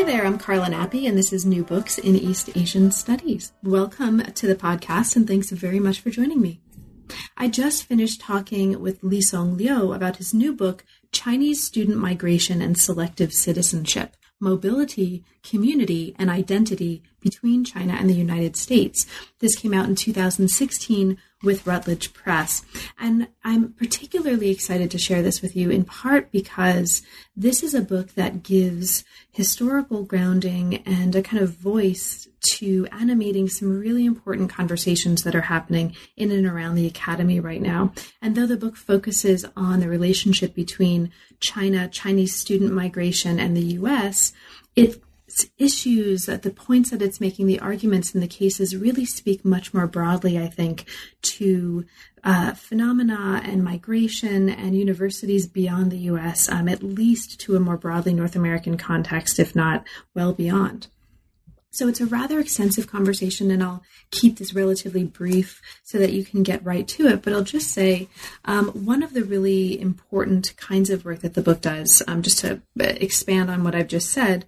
Hi there, I'm Carla Nappi, and this is New Books in East Asian Studies. Welcome to the podcast, and thanks very much for joining me. I just finished talking with Li Song Liu about his new book, Chinese Student Migration and Selective Citizenship Mobility, Community, and Identity Between China and the United States. This came out in 2016 with Routledge Press. And I'm particularly excited to share this with you in part because this is a book that gives historical grounding and a kind of voice to animating some really important conversations that are happening in and around the academy right now. And though the book focuses on the relationship between China, Chinese student migration, and the US, it issues, uh, the points that it's making, the arguments in the cases really speak much more broadly, I think, to uh, phenomena and migration and universities beyond the US, um, at least to a more broadly North American context, if not well beyond. So it's a rather extensive conversation, and I'll keep this relatively brief so that you can get right to it. But I'll just say um, one of the really important kinds of work that the book does, um, just to uh, expand on what I've just said,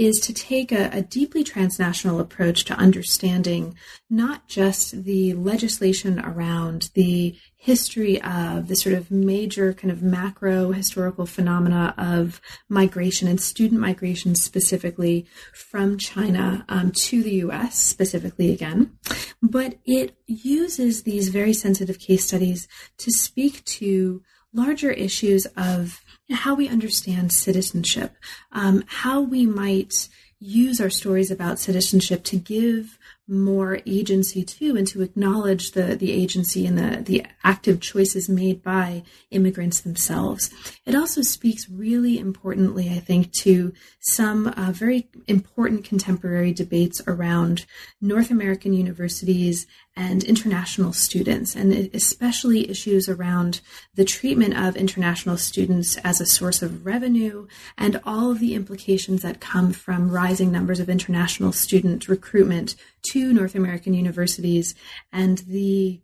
is to take a, a, deeply transnational approach to understanding not just the legislation around the history of the sort of major kind of macro historical phenomena of migration and student migration specifically from China um, to the US specifically again, but it uses these very sensitive case studies to speak to larger issues of how we understand citizenship, um, how we might use our stories about citizenship to give more agency to and to acknowledge the, the agency and the, the active choices made by immigrants themselves. It also speaks really importantly, I think, to some uh, very important contemporary debates around North American universities and international students, and especially issues around the treatment of international students as a source of revenue and all of the implications that come from rising numbers of international student recruitment to North American universities and the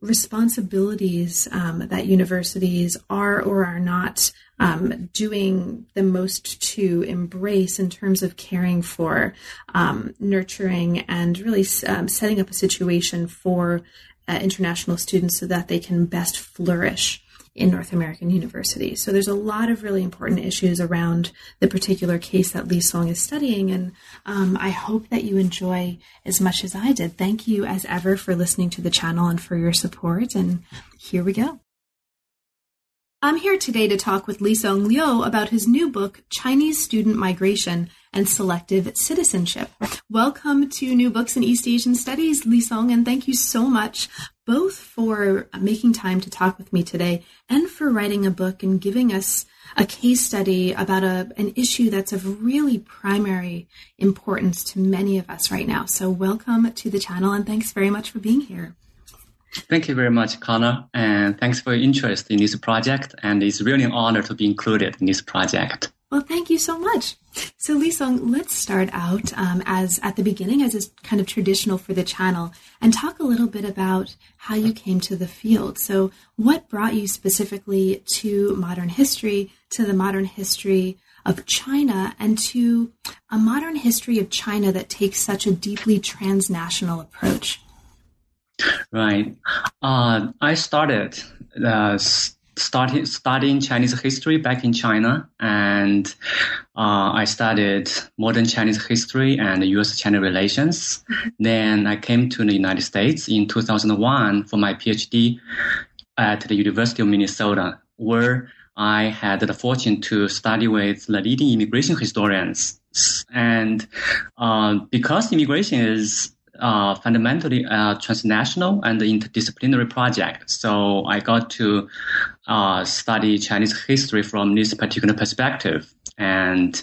responsibilities um, that universities are or are not um, doing the most to embrace in terms of caring for, um, nurturing, and really um, setting up a situation for uh, international students so that they can best flourish in North American universities. So there's a lot of really important issues around the particular case that Li Song is studying, and um, I hope that you enjoy as much as I did. Thank you, as ever, for listening to the channel and for your support. And here we go. I'm here today to talk with Li Song Liu about his new book, Chinese Student Migration and Selective Citizenship. Welcome to New Books in East Asian Studies, Li Song, and thank you so much both for making time to talk with me today and for writing a book and giving us a case study about a, an issue that's of really primary importance to many of us right now. So welcome to the channel and thanks very much for being here. Thank you very much, Carla, and thanks for your interest in this project. And it's really an honor to be included in this project. Well, thank you so much. So, Li Song, let's start out um, as at the beginning, as is kind of traditional for the channel, and talk a little bit about how you came to the field. So, what brought you specifically to modern history, to the modern history of China, and to a modern history of China that takes such a deeply transnational approach? Right. Uh, I started uh, studying Chinese history back in China, and uh, I studied modern Chinese history and U.S.-China relations. then I came to the United States in 2001 for my PhD at the University of Minnesota, where I had the fortune to study with the leading immigration historians. And uh, because immigration is uh, fundamentally a transnational and interdisciplinary project. So I got to uh, study Chinese history from this particular perspective. And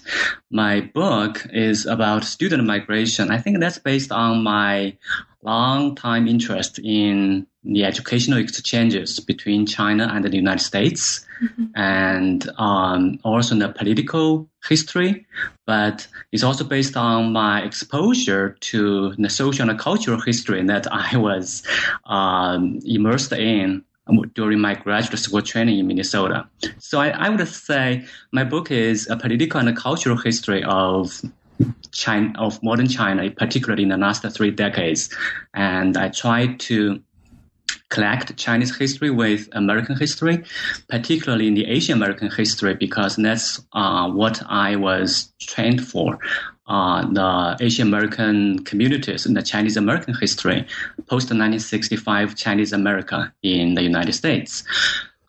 my book is about student migration. I think that's based on my long time interest in the educational exchanges between China and the United States, mm-hmm. and um, also the political history. But it's also based on my exposure to the social and cultural history that I was um, immersed in during my graduate school training in Minnesota. So I, I would say my book is a political and cultural history of China, of modern China, particularly in the last three decades. And I try to collect Chinese history with American history, particularly in the Asian American history, because that's uh, what I was trained for. Uh, the Asian American communities in the Chinese American history, post 1965 Chinese America in the United States.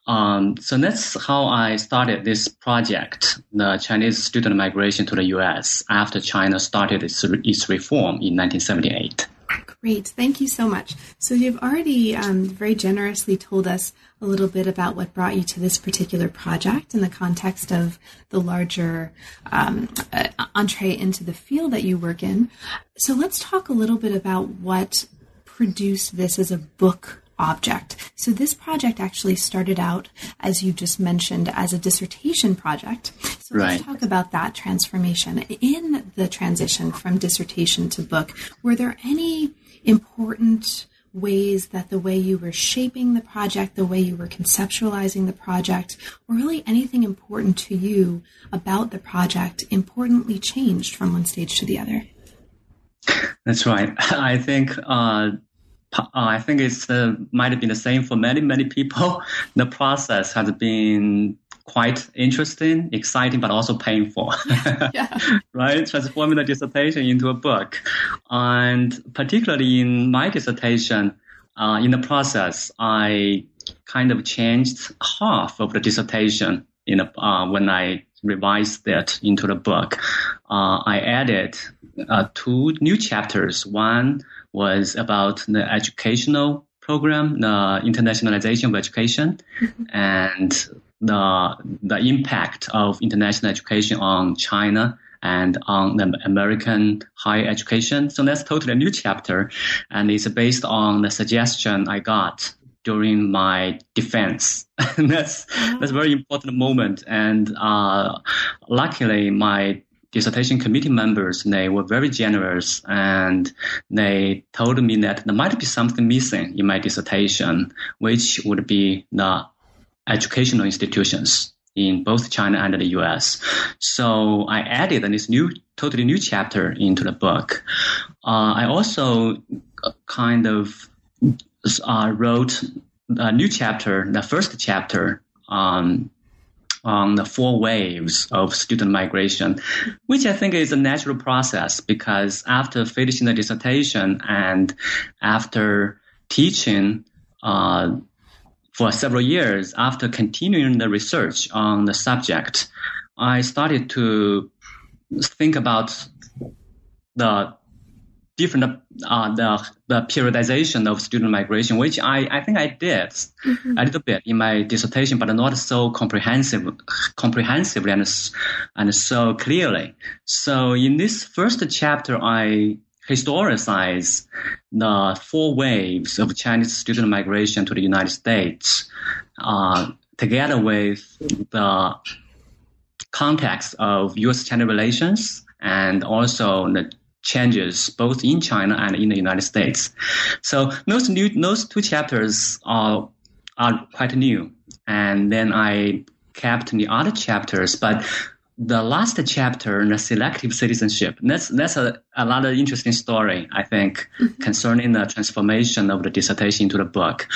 Um, so that's how I started this project, the Chinese student migration to the U.S. after China started its, its reform in 1978. Great. Thank you so much. So, you've already um, very generously told us a little bit about what brought you to this particular project in the context of the larger um, uh, entree into the field that you work in. So, let's talk a little bit about what produced this as a book object. So this project actually started out, as you just mentioned, as a dissertation project. So right. let's talk about that transformation. In the transition from dissertation to book, were there any important ways that the way you were shaping the project, the way you were conceptualizing the project, or really anything important to you about the project importantly changed from one stage to the other? That's right. I think uh, uh, I think it's uh, might have been the same for many many people. The process has been quite interesting, exciting, but also painful. yeah. right, transforming the dissertation into a book, and particularly in my dissertation, uh, in the process, I kind of changed half of the dissertation in a, uh, when I revised that into the book. Uh, I added uh, two new chapters. One was about the educational program, the internationalization of education, mm-hmm. and the the impact of international education on China and on the American higher education. So that's totally a new chapter, and it's based on the suggestion I got during my defense. that's that's a very important moment, and uh, luckily my dissertation committee members, they were very generous and they told me that there might be something missing in my dissertation, which would be the educational institutions in both China and the US. So I added this new, totally new chapter into the book. Uh, I also kind of uh, wrote a new chapter, the first chapter on on the four waves of student migration, which I think is a natural process because after finishing the dissertation and after teaching uh, for several years, after continuing the research on the subject, I started to think about the different uh, the the periodization of student migration, which I, I think I did mm-hmm. a little bit in my dissertation, but not so comprehensive comprehensively and and so clearly. So in this first chapter, I historicize the four waves of Chinese student migration to the United States, uh, together with the context of U.S.-China relations and also the changes both in China and in the United States. So those new those two chapters are are quite new, and then I kept the other chapters, but the last chapter, the selective citizenship, that's that's a, a lot of interesting story, I think, mm-hmm. concerning the transformation of the dissertation into the book.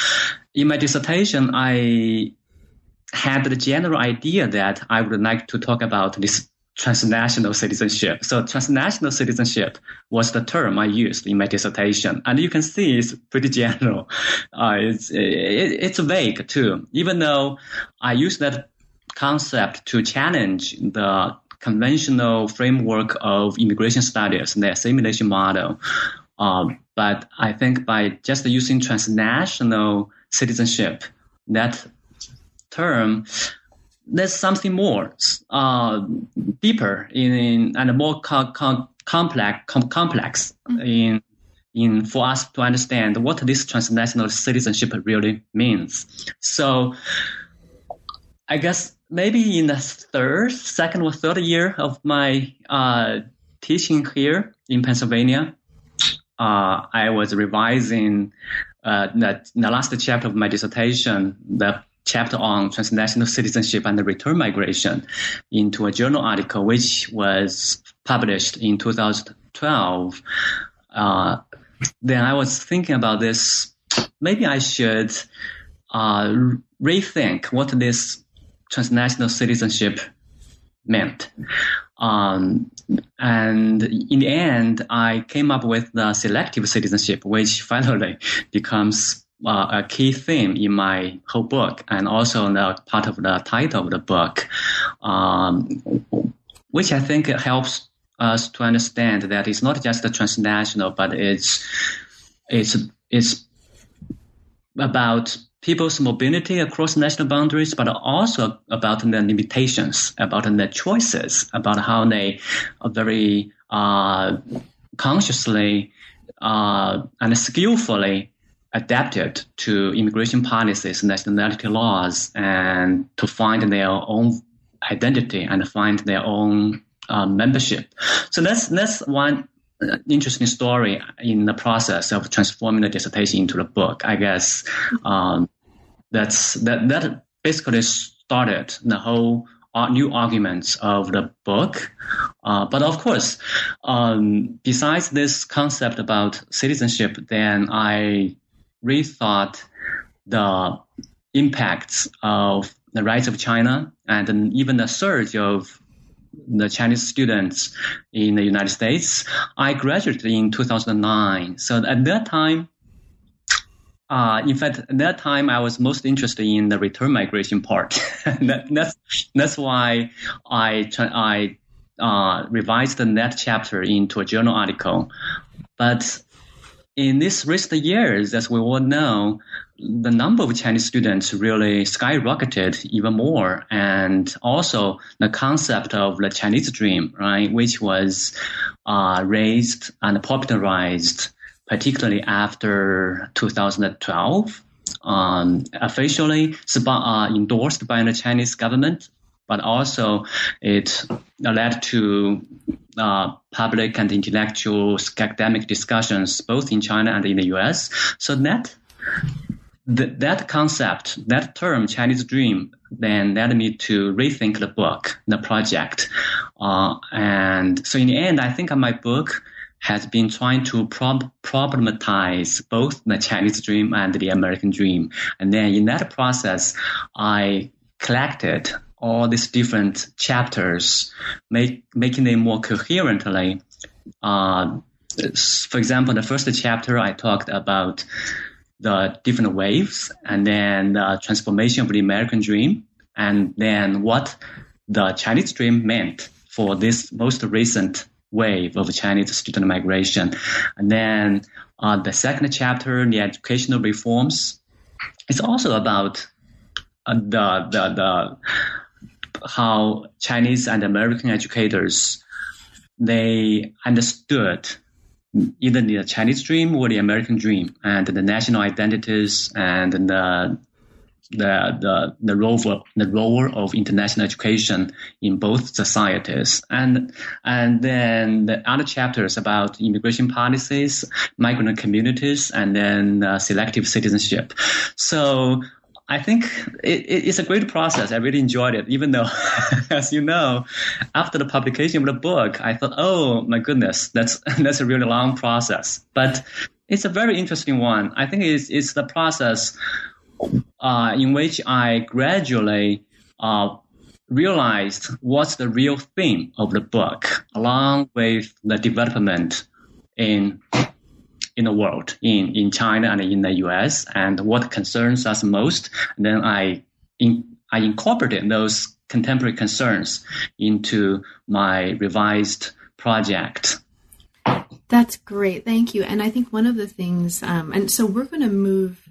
In my dissertation, I had the general idea that I would like to talk about this transnational citizenship. So transnational citizenship was the term I used in my dissertation. And you can see it's pretty general. Uh, it's, it, it's vague too, even though I use that concept to challenge the conventional framework of immigration studies, and the assimilation model. Um, but I think by just using transnational citizenship, that term there's something more, uh, deeper in, and more co- co- complex, com- complex mm-hmm. in in for us to understand what this transnational citizenship really means. So, I guess maybe in the third, second or third year of my uh, teaching here in Pennsylvania, uh, I was revising uh, the, the last chapter of my dissertation, the chapter on transnational citizenship and the return migration into a journal article, which was published in 2012. Uh, then I was thinking about this. Maybe I should uh, rethink what this transnational citizenship meant. Um, and in the end, I came up with the selective citizenship, which finally becomes uh, a key theme in my whole book and also the part of the title of the book, um, which I think helps us to understand that it's not just the transnational, but it's it's it's about people's mobility across national boundaries, but also about the limitations, about the choices, about how they are very uh, consciously uh, and skillfully adapted to immigration policies, nationality laws, and to find their own identity and find their own uh, membership. So that's that's one uh, interesting story in the process of transforming the dissertation into a book. I guess um, that's that that basically started the whole uh, new arguments of the book. Uh, but of course, um, besides this concept about citizenship, then I rethought the impacts of the rise of China and even the surge of the Chinese students in the United States. I graduated in 2009. So at that time, uh, in fact, at that time, I was most interested in the return migration part. that, that's that's why I I uh, revised that chapter into a journal article. But in these recent years, as we all know, the number of Chinese students really skyrocketed even more. And also the concept of the Chinese dream, right, which was uh, raised and popularized, particularly after 2012, um, officially uh, endorsed by the Chinese government, but also it led to uh, public and intellectual academic discussions both in China and in the US. So that th- that concept, that term, Chinese dream, then led me to rethink the book, the project. Uh, and so in the end, I think my book has been trying to prob- problematize both the Chinese dream and the American dream. And then in that process, I collected all these different chapters, make, making them more coherently. Uh, for example, the first chapter I talked about the different waves and then the transformation of the American dream and then what the Chinese dream meant for this most recent wave of Chinese student migration. And then uh, the second chapter, the educational reforms, it's also about uh, the, the, the how Chinese and American educators they understood either the Chinese dream or the American dream and the national identities and the the the the role of, the role of international education in both societies. And and then the other chapters about immigration policies migrant communities and then uh, selective citizenship. So I think it, it's a great process. I really enjoyed it, even though, as you know, after the publication of the book, I thought, oh my goodness, that's that's a really long process. But it's a very interesting one. I think it's it's the process uh, in which I gradually uh, realized what's the real theme of the book, along with the development in in the world, in, in China and in the US, and what concerns us most. Then I, in, I incorporated those contemporary concerns into my revised project. That's great. Thank you. And I think one of the things, um, and so we're going to move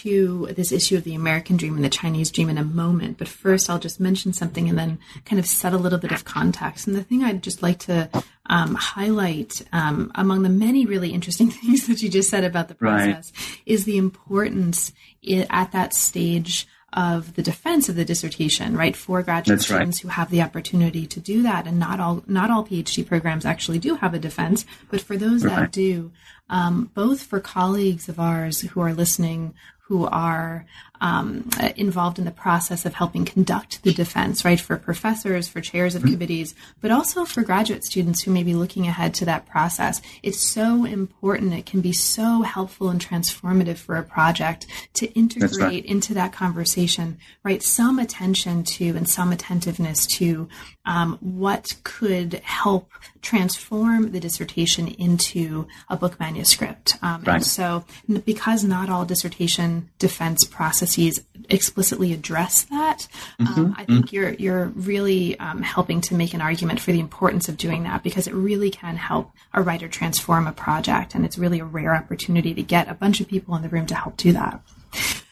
to this issue of the American dream and the Chinese dream in a moment. But first, I'll just mention something and then kind of set a little bit of context. And the thing I'd just like to um, highlight um, among the many really interesting things that you just said about the process right. is the importance at that stage of the defense of the dissertation, right? For graduate That's students right. who have the opportunity to do that, and not all not all PhD programs actually do have a defense, but for those right. that do, um, both for colleagues of ours who are listening who are um, involved in the process of helping conduct the defense, right? For professors, for chairs of mm-hmm. committees, but also for graduate students who may be looking ahead to that process. It's so important. It can be so helpful and transformative for a project to integrate right. into that conversation, right? Some attention to and some attentiveness to um, what could help transform the dissertation into a book manuscript. Um, right. And so, because not all dissertation defense processes explicitly address that, um, mm-hmm. um, I think mm-hmm. you're you're really um, helping to make an argument for the importance of doing that because it really can help a writer transform a project, and it's really a rare opportunity to get a bunch of people in the room to help do that.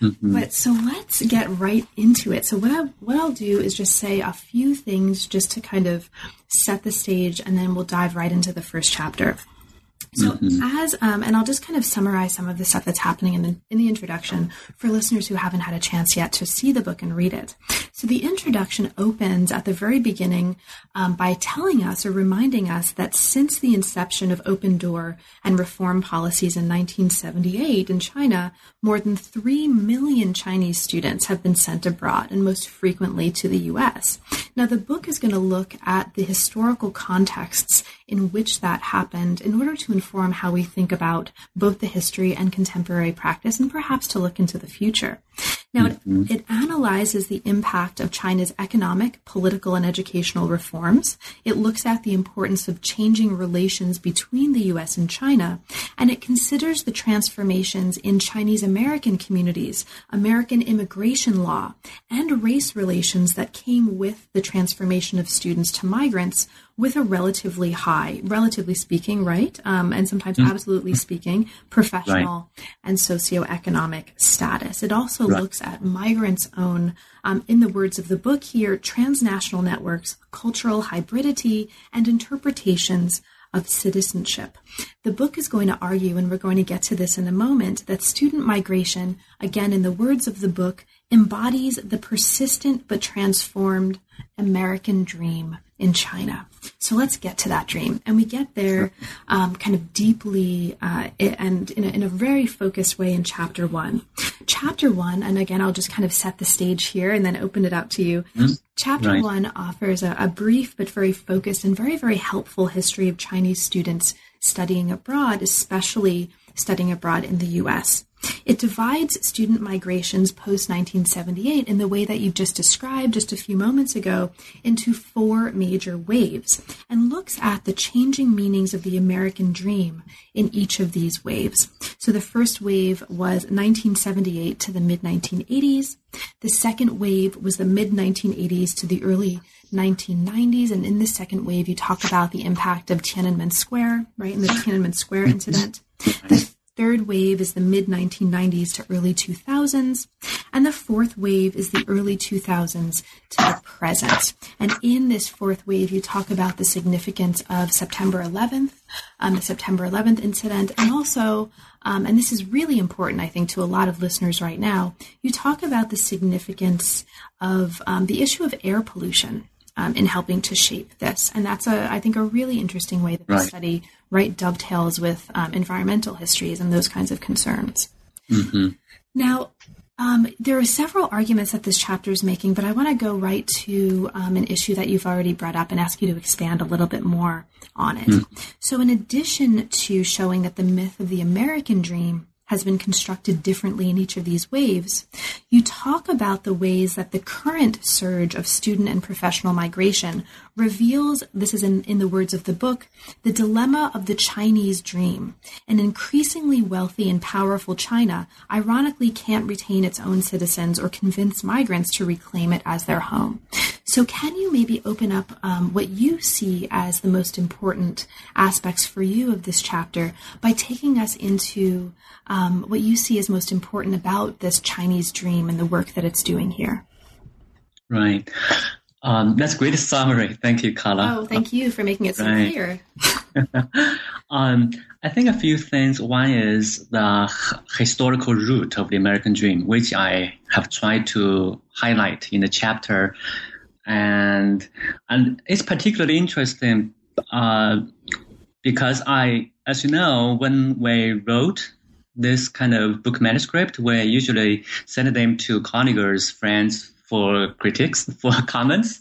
Mm-hmm. But so let's get right into it. So what I what I'll do is just say a few things just to kind of set the stage, and then we'll dive right into the first chapter. So mm-hmm. as um, and I'll just kind of summarize some of the stuff that's happening in the in the introduction for listeners who haven't had a chance yet to see the book and read it. So the introduction opens at the very beginning um, by telling us or reminding us that since the inception of open door and reform policies in 1978 in China, more than three million Chinese students have been sent abroad, and most frequently to the U.S. Now the book is going to look at the historical contexts in which that happened in order to inform how we think about both the history and contemporary practice and perhaps to look into the future. Now, mm-hmm. it, it, analyzes the impact of China's economic, political, and educational reforms. It looks at the importance of changing relations between the U.S. and China, and it considers the transformations in Chinese American communities, American immigration law, and race relations that came with the transformation of students to migrants with a relatively high, relatively speaking, right? Um, and sometimes mm-hmm. absolutely speaking, professional right. and socioeconomic status. It also right. looks at migrants' own, um, in the words of the book here, transnational networks, cultural hybridity, and interpretations of citizenship. The book is going to argue, and we're going to get to this in a moment, that student migration, again, in the words of the book, embodies the persistent but transformed American dream in China. So let's get to that dream. And we get there um, kind of deeply uh, and in a, in a, very focused way in chapter one. Chapter one, and again, I'll just kind of set the stage here and then open it up to you. Mm-hmm. Chapter right. one offers a, a brief but very focused and very, very helpful history of Chinese students studying abroad, especially studying abroad in the US. It divides student migrations post 1978 in the way that you just described just a few moments ago into four major waves and looks at the changing meanings of the American dream in each of these waves. So the first wave was 1978 to the mid 1980s. The second wave was the mid 1980s to the early 1990s. And in the second wave, you talk about the impact of Tiananmen Square, right, and the Tiananmen Square incident. The third wave is the mid 1990s to early 2000s, and the fourth wave is the early 2000s to the present. And in this fourth wave, you talk about the significance of September 11th, um, the September 11th incident, and also, um, and this is really important, I think, to a lot of listeners right now, you talk about the significance of um, the issue of air pollution um, in helping to shape this. And that's a, I think, a really interesting way that the right. study right dovetails with um, environmental histories and those kinds of concerns. Mm-hmm. Now, um, there are several arguments that this chapter is making, but I want to go right to um, an issue that you've already brought up and ask you to expand a little bit more on it. Mm-hmm. So, in addition to showing that the myth of the American dream has been constructed differently in each of these waves, you talk about the ways that the current surge of student and professional migration reveals, this is in, in the words of the book, the dilemma of the Chinese dream. An increasingly wealthy and powerful China ironically can't retain its own citizens or convince migrants to reclaim it as their home. So, can you maybe open up um, what you see as the most important aspects for you of this chapter by taking us into um, what you see as most important about this Chinese dream and the work that it's doing here? Right. Um, that's a great summary. Thank you, Carla. Oh, thank you for making it so right. clear. um, I think a few things. One is the historical root of the American dream, which I have tried to highlight in the chapter, and and it's particularly interesting uh, because I, as you know, when we wrote this kind of book manuscript, we usually send them to Carnegie's friends for critics, for comments.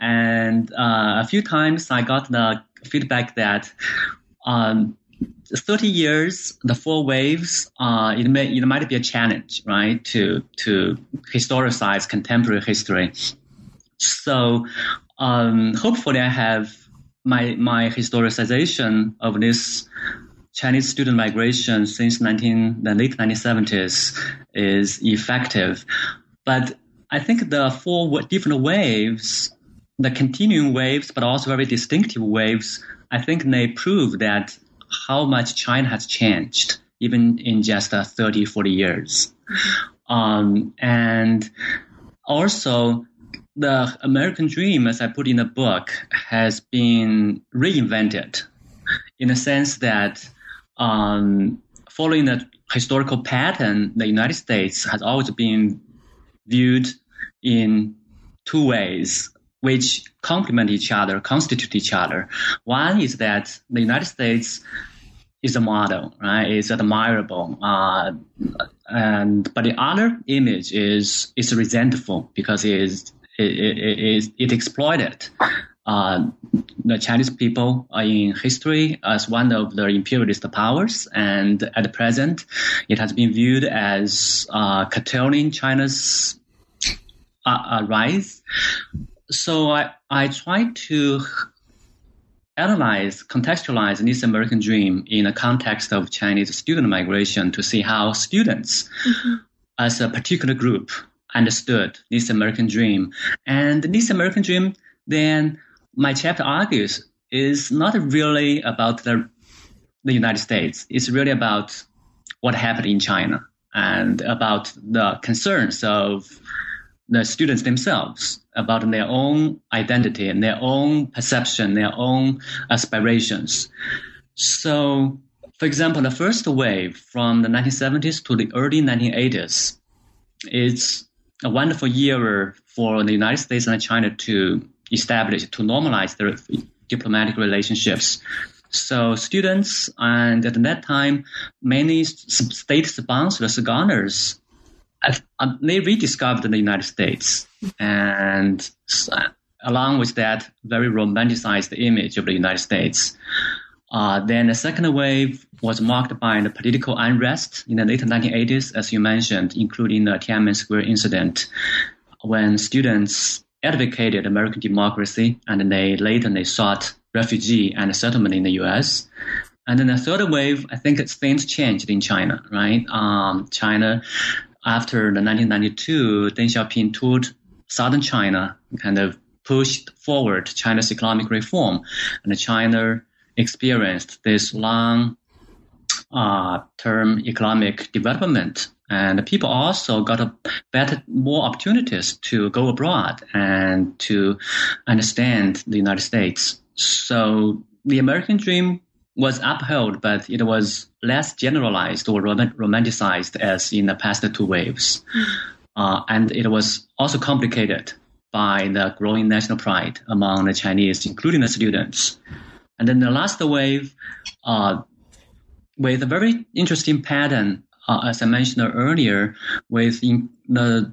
And uh, a few times I got the feedback that um, 30 years, the four waves, uh, it, may, it might be a challenge, right, to, to historicize contemporary history. So um, hopefully I have my, my historicization of this Chinese student migration since 19, the late 1970s is effective. But I think the four different waves, the continuing waves, but also very distinctive waves, I think they prove that how much China has changed, even in just uh, 30, 40 years. Um, and also, the American dream, as I put in the book, has been reinvented in the sense that um, following the historical pattern, the United States has always been viewed in two ways which complement each other, constitute each other. One is that the United States is a model, right? It's admirable. Uh, and but the other image is is resentful because it is it, it, it, it exploited uh, the Chinese people in history as one of the imperialist powers, and at the present, it has been viewed as uh, curtailing China's uh, uh, rise. So I, I try to analyze, contextualize this American dream in the context of Chinese student migration to see how students, mm-hmm. as a particular group, understood this American dream. And this American dream, then my chapter argues, is not really about the, the United States. It's really about what happened in China and about the concerns of the students themselves about their own identity and their own perception, their own aspirations. So, for example, the first wave from the 1970s to the early 1980s is a wonderful year for the United States and China to establish, to normalize their diplomatic relationships. So students and at that time, many state-sponsored scholars uh, they rediscovered the United States, and along with that, very romanticized image of the United States. Uh, then the second wave was marked by the political unrest in the late 1980s, as you mentioned, including the Tiananmen Square incident, when students advocated American democracy and they later they sought refugee and settlement in the U.S. And then the third wave, I think things changed in China, right? Um, China after the 1992, Deng Xiaoping toured southern China, kind of pushed forward China's economic reform, and China experienced this long uh, term economic development. And people also got a better, more opportunities to go abroad and to understand the United States. So the American dream was upheld, but it was less generalized or romanticized as in the past two waves. Mm. Uh, and it was also complicated by the growing national pride among the Chinese, including the students. And then the last wave, uh, with a very interesting pattern, uh, as I mentioned earlier, with the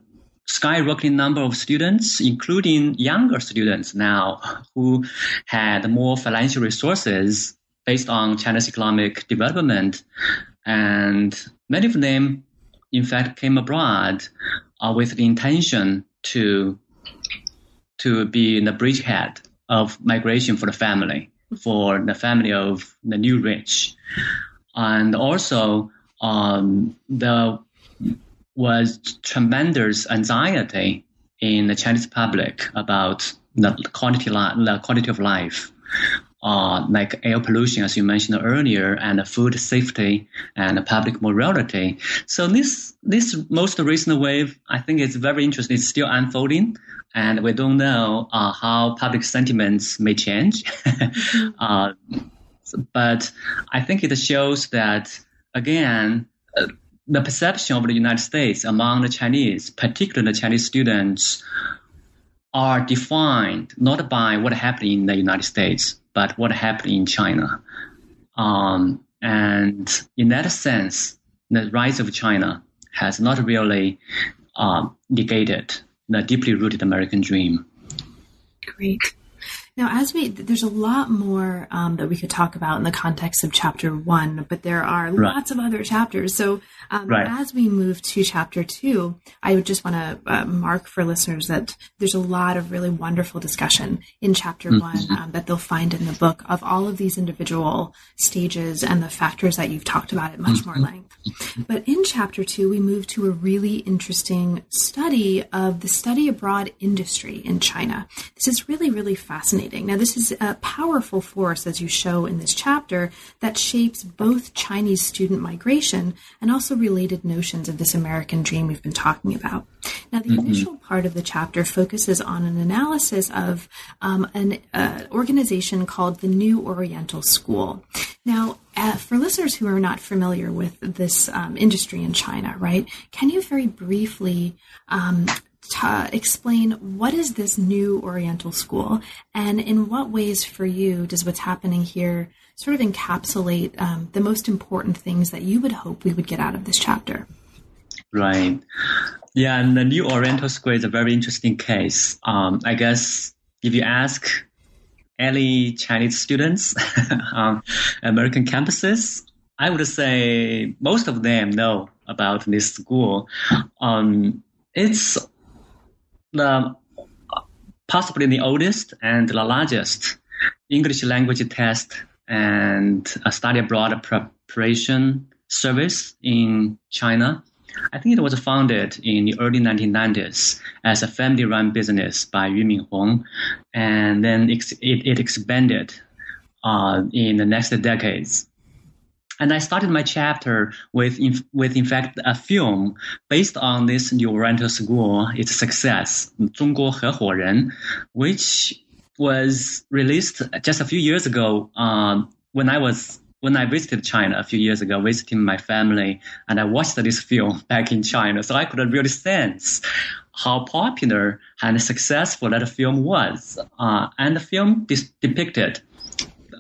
skyrocketing number of students, including younger students now who had more financial resources based on China's economic development. And many of them, in fact, came abroad uh, with the intention to, to be the bridgehead of migration for the family, for the family of the new rich. And also, um, there was tremendous anxiety in the Chinese public about the quality, li- the quality of life. Uh, like air pollution, as you mentioned earlier, and food safety and public morality. So this this most recent wave, I think, is very interesting. It's still unfolding, and we don't know uh, how public sentiments may change. mm-hmm. uh, but I think it shows that again. Uh, the perception of the United States among the Chinese, particularly the Chinese students, are defined not by what happened in the United States, but what happened in China. Um, and in that sense, the rise of China has not really um, negated the deeply rooted American dream. Great. Now, as we, there's a lot more um, that we could talk about in the context of chapter one, but there are right. lots of other chapters. So, um, right. as we move to chapter two, I would just want to uh, mark for listeners that there's a lot of really wonderful discussion in chapter mm-hmm. one um, that they'll find in the book of all of these individual stages and the factors that you've talked about at much mm-hmm. more length. But in chapter two, we move to a really interesting study of the study abroad industry in China. This is really, really fascinating. Now, this is a powerful force, as you show in this chapter, that shapes both Chinese student migration and also related notions of this American dream we've been talking about. Now, the mm-hmm. initial part of the chapter focuses on an analysis of um, an uh, organization called the New Oriental School. Now, uh, for listeners who are not familiar with this um, industry in China, right, can you very briefly um, t- explain what is this new Oriental school, and in what ways for you does what's happening here sort of encapsulate um, the most important things that you would hope we would get out of this chapter? Right. Yeah, and the new Oriental School is a very interesting case. Um, I guess if you ask any Chinese students on American campuses, I would say most of them know about this school. Um, it's the possibly the oldest and the largest English language test and a study abroad preparation service in China. I think it was founded in the early 1990s as a family-run business by Yu Minhong, and then it, it expanded uh, in the next decades. And I started my chapter with, in, with in fact, a film based on this new Oriental school, its success, 中国合伙人, which was released just a few years ago uh, when I was when I visited China a few years ago, visiting my family, and I watched this film back in China, so I could really sense how popular and successful that film was. Uh, and the film dis- depicted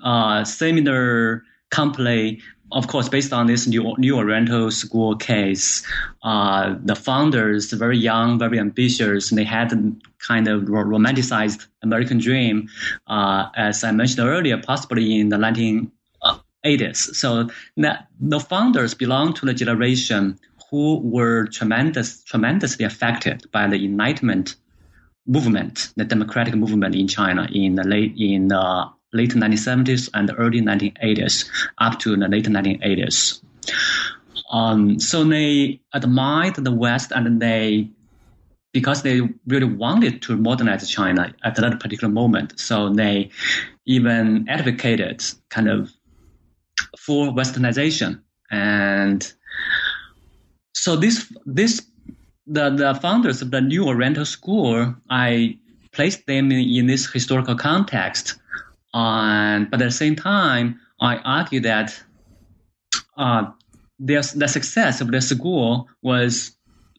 uh, similar company of course, based on this new, new Oriental school case, uh, the founders, very young, very ambitious, and they had kind of romanticized American dream, uh, as I mentioned earlier, possibly in the 1980s. So that, the founders belong to the generation who were tremendous, tremendously affected by the Enlightenment movement, the democratic movement in China in the late in the late 1970s and early 1980s up to the late 1980s. Um, so they admired the West and they, because they really wanted to modernize China at that particular moment. So they even advocated kind of for westernization. And so this, this, the, the founders of the new Oriental school, I placed them in, in this historical context and but at the same time, I argue that uh, the success of the school was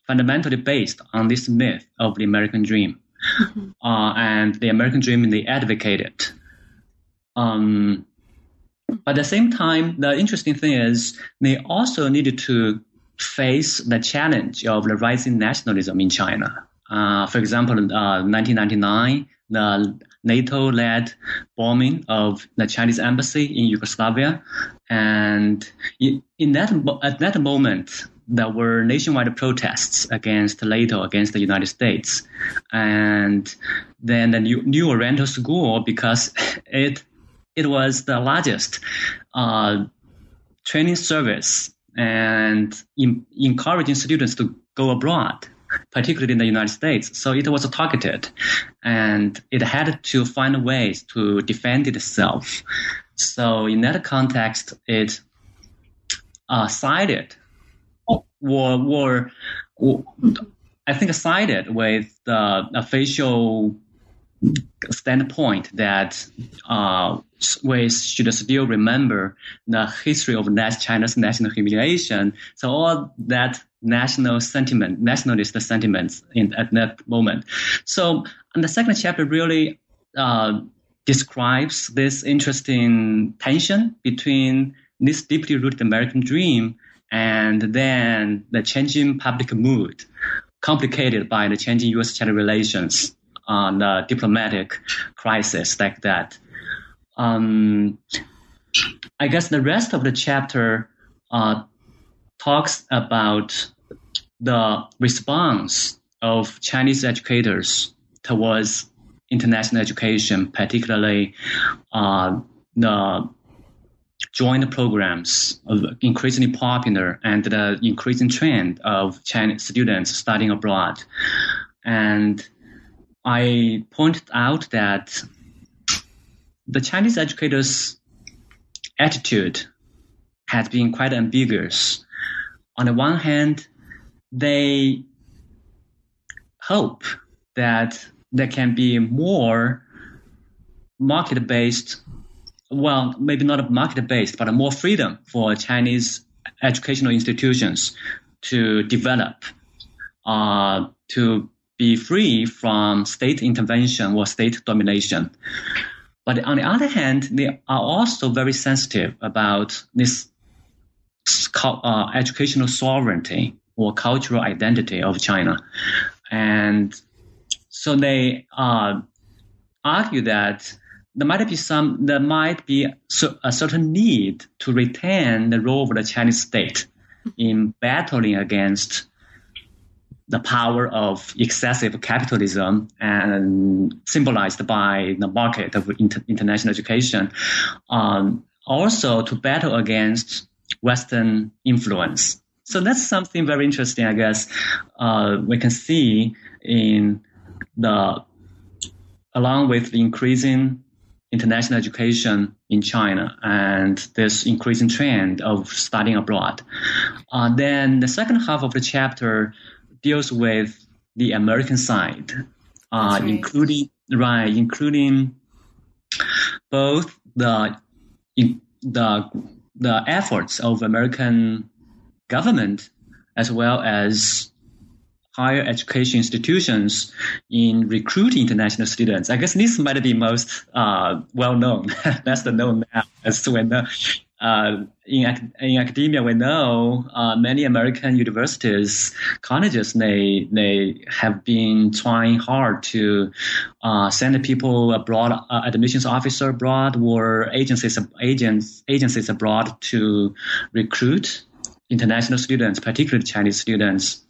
fundamentally based on this myth of the American dream. Mm-hmm. Uh, and the American dream they advocated. Um, but at the same time, the interesting thing is they also needed to face the challenge of the rising nationalism in China. Uh, for example, uh, 1999, the NATO-led bombing of the Chinese embassy in Yugoslavia, and in that at that moment there were nationwide protests against NATO, against the United States, and then the new, new Oriental School because it it was the largest uh, training service and in, encouraging students to go abroad particularly in the United States. So it was targeted, and it had to find ways to defend itself. So in that context, it uh, sided or, or, or I think sided with the official standpoint that uh, we should still remember the history of China's national humiliation. So all that national sentiment, nationalist sentiments in, at that moment. So and the second chapter really uh, describes this interesting tension between this deeply rooted American dream and then the changing public mood, complicated by the changing U.S.-China relations on the diplomatic crisis like that. Um, I guess the rest of the chapter uh, talks about the response of Chinese educators towards international education, particularly uh, the joint programs of increasingly popular and the increasing trend of Chinese students studying abroad. And I pointed out that the Chinese educators' attitude has been quite ambiguous. On the one hand, they hope that there can be more market based, well, maybe not market based, but more freedom for Chinese educational institutions to develop, uh, to be free from state intervention or state domination. But on the other hand, they are also very sensitive about this uh, educational sovereignty or cultural identity of China. And so they uh, argue that there might be some, there might be a certain need to retain the role of the Chinese state in battling against the power of excessive capitalism and symbolized by the market of inter- international education. Um, also to battle against Western influence. So that's something very interesting, I guess. Uh, we can see in the, along with the increasing international education in China and this increasing trend of studying abroad. Uh, then the second half of the chapter deals with the American side, uh, right. including right, including both the the the efforts of American government as well as higher education institutions in recruiting international students. I guess this might be most uh, well known. That's the known now as when uh, uh, in, in academia, we know uh, many American universities, colleges, they they have been trying hard to uh, send people abroad, uh, admissions officer abroad, or agencies agents agencies abroad to recruit international students, particularly Chinese students.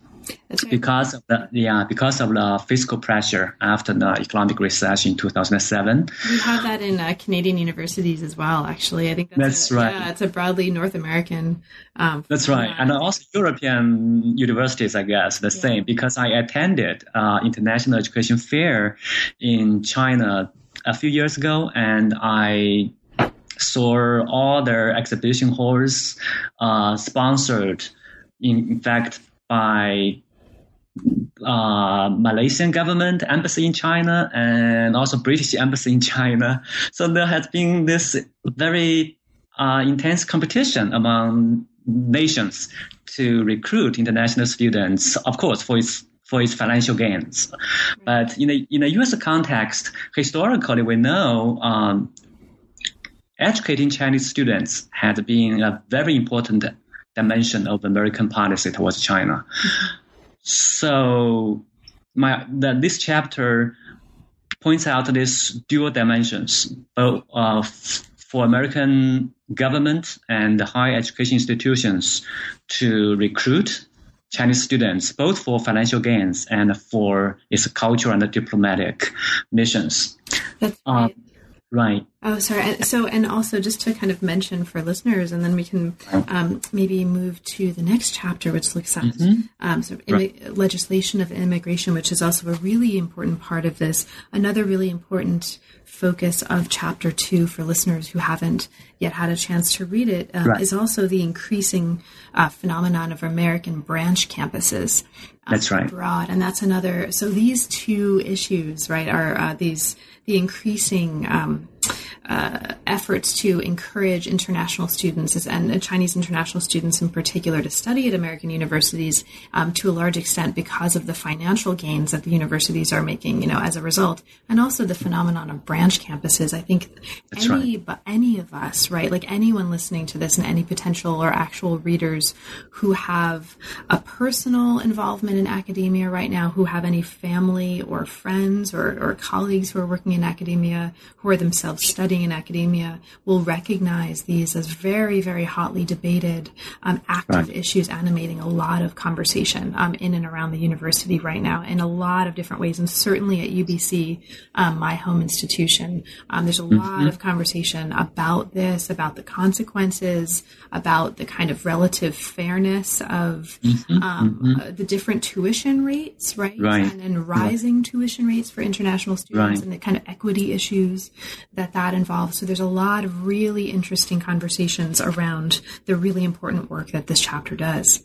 Because of the yeah, because of the fiscal pressure after the economic recession in 2007. We have that in uh, Canadian universities as well. Actually, I think that's, that's a, right. Yeah, it's a broadly North American. Um, that's right, and also European universities, I guess, the yeah. same. Because I attended uh, international education fair in China a few years ago, and I saw all their exhibition halls uh, sponsored. In, in fact, by uh, Malaysian government embassy in China and also British embassy in China. So there has been this very uh, intense competition among nations to recruit international students, of course, for its for its financial gains. But in a in a U.S. context, historically, we know um, educating Chinese students had been a very important dimension of American policy towards China. So my that this chapter points out these dual dimensions, both uh, for American government and higher education institutions to recruit Chinese students, both for financial gains and for its cultural and diplomatic missions. That's right. Uh, right. Oh, sorry. So, and also just to kind of mention for listeners, and then we can um, maybe move to the next chapter, which looks at mm-hmm. um, sort of right. legislation of immigration, which is also a really important part of this. Another really important focus of chapter two for listeners who haven't yet had a chance to read it um, right. is also the increasing uh, phenomenon of American branch campuses. Uh, that's right. Abroad, and that's another. So these two issues, right, are uh, these the increasing um, uh, efforts to encourage international students and Chinese international students in particular to study at American universities um, to a large extent because of the financial gains that the universities are making, you know, as a result, and also the phenomenon of branch campuses. I think That's any right. but any of us, right, like anyone listening to this and any potential or actual readers who have a personal involvement in academia right now, who have any family or friends or, or colleagues who are working in academia, who are themselves studying in academia will recognize these as very, very hotly debated, um, active right. issues animating a lot of conversation um, in and around the university right now in a lot of different ways. And certainly at UBC, um, my home institution, um, there's a mm-hmm. lot of conversation about this, about the consequences, about the kind of relative fairness of mm-hmm. Um, mm-hmm. Uh, the different tuition rates, right? right. And, and rising tuition rates for international students right. and the kind of equity issues that that involved. So there's a lot of really interesting conversations around the really important work that this chapter does.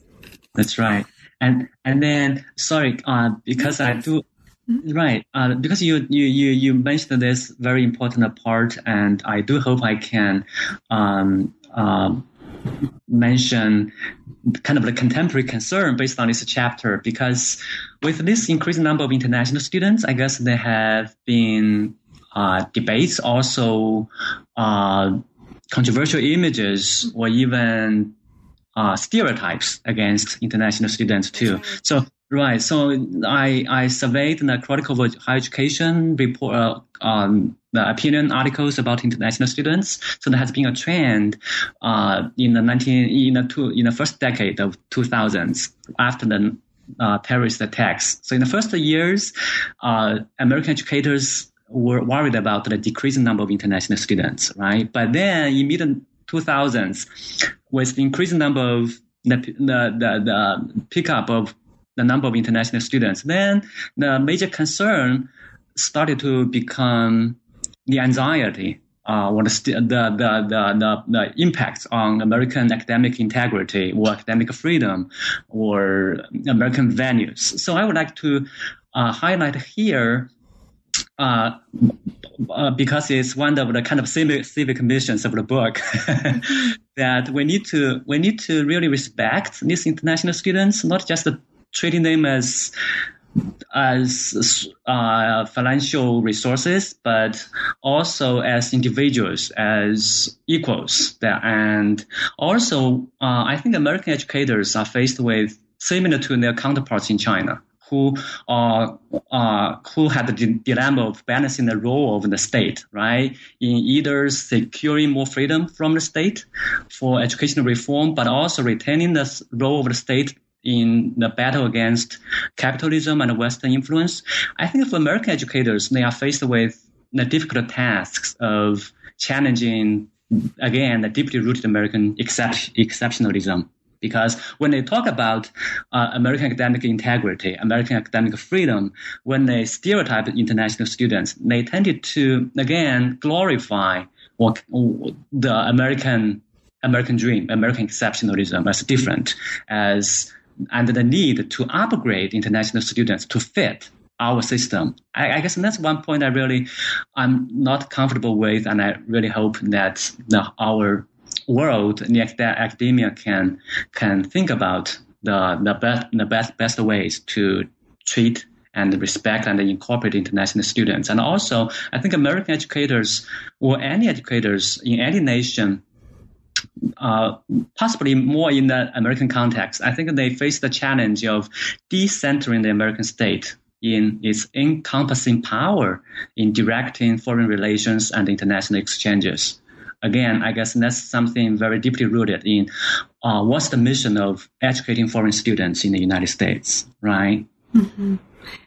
That's right. And and then sorry, uh, because I do mm-hmm. Right, uh, because you, you you you mentioned this very important part, and I do hope I can um, um, mention kind of the contemporary concern based on this chapter. Because with this increasing number of international students, I guess there have been debates, also uh, controversial images, or even uh, stereotypes against international students too. So right, so I I surveyed the critical higher education report. Uh, um, the opinion articles about international students. So there has been a trend uh, in the 19 in the two, in the first decade of 2000s after the uh, terrorist attacks. So in the first years, uh, American educators were worried about the decreasing number of international students, right? But then in mid 2000s, with the increasing number of the, the, the, the pickup of the number of international students, then the major concern started to become the anxiety uh, or the, the, the, the, the, impact on American academic integrity or academic freedom or American values. So I would like to uh, highlight here uh, uh, because it's one of the kind of civic, civic missions of the book that we need to we need to really respect these international students, not just treating them as as uh, financial resources, but also as individuals, as equals. And also, uh, I think American educators are faced with similar to their counterparts in China who uh, uh, who had the dilemma of balancing the role of the state, right, in either securing more freedom from the state for educational reform, but also retaining the role of the state in the battle against capitalism and Western influence. I think for American educators, they are faced with the difficult tasks of challenging, again, the deeply rooted American except- exceptionalism because when they talk about uh, American academic integrity, American academic freedom, when they stereotype international students, they tended to again glorify what, the American American dream, American exceptionalism as different, as and the need to upgrade international students to fit our system. I, I, guess that's one point I really I'm not comfortable with, and I really hope that the, our world, the academia can can think about the the best the best best ways to treat and respect and incorporate international students. And also, I think American educators or any educators in any nation, uh, possibly more in the American context, I think they face the challenge of decentering the American state in its encompassing power in directing foreign relations and international exchanges again, I guess that's something very deeply rooted in uh, what's the mission of educating foreign students in the United States, right? Mm-hmm.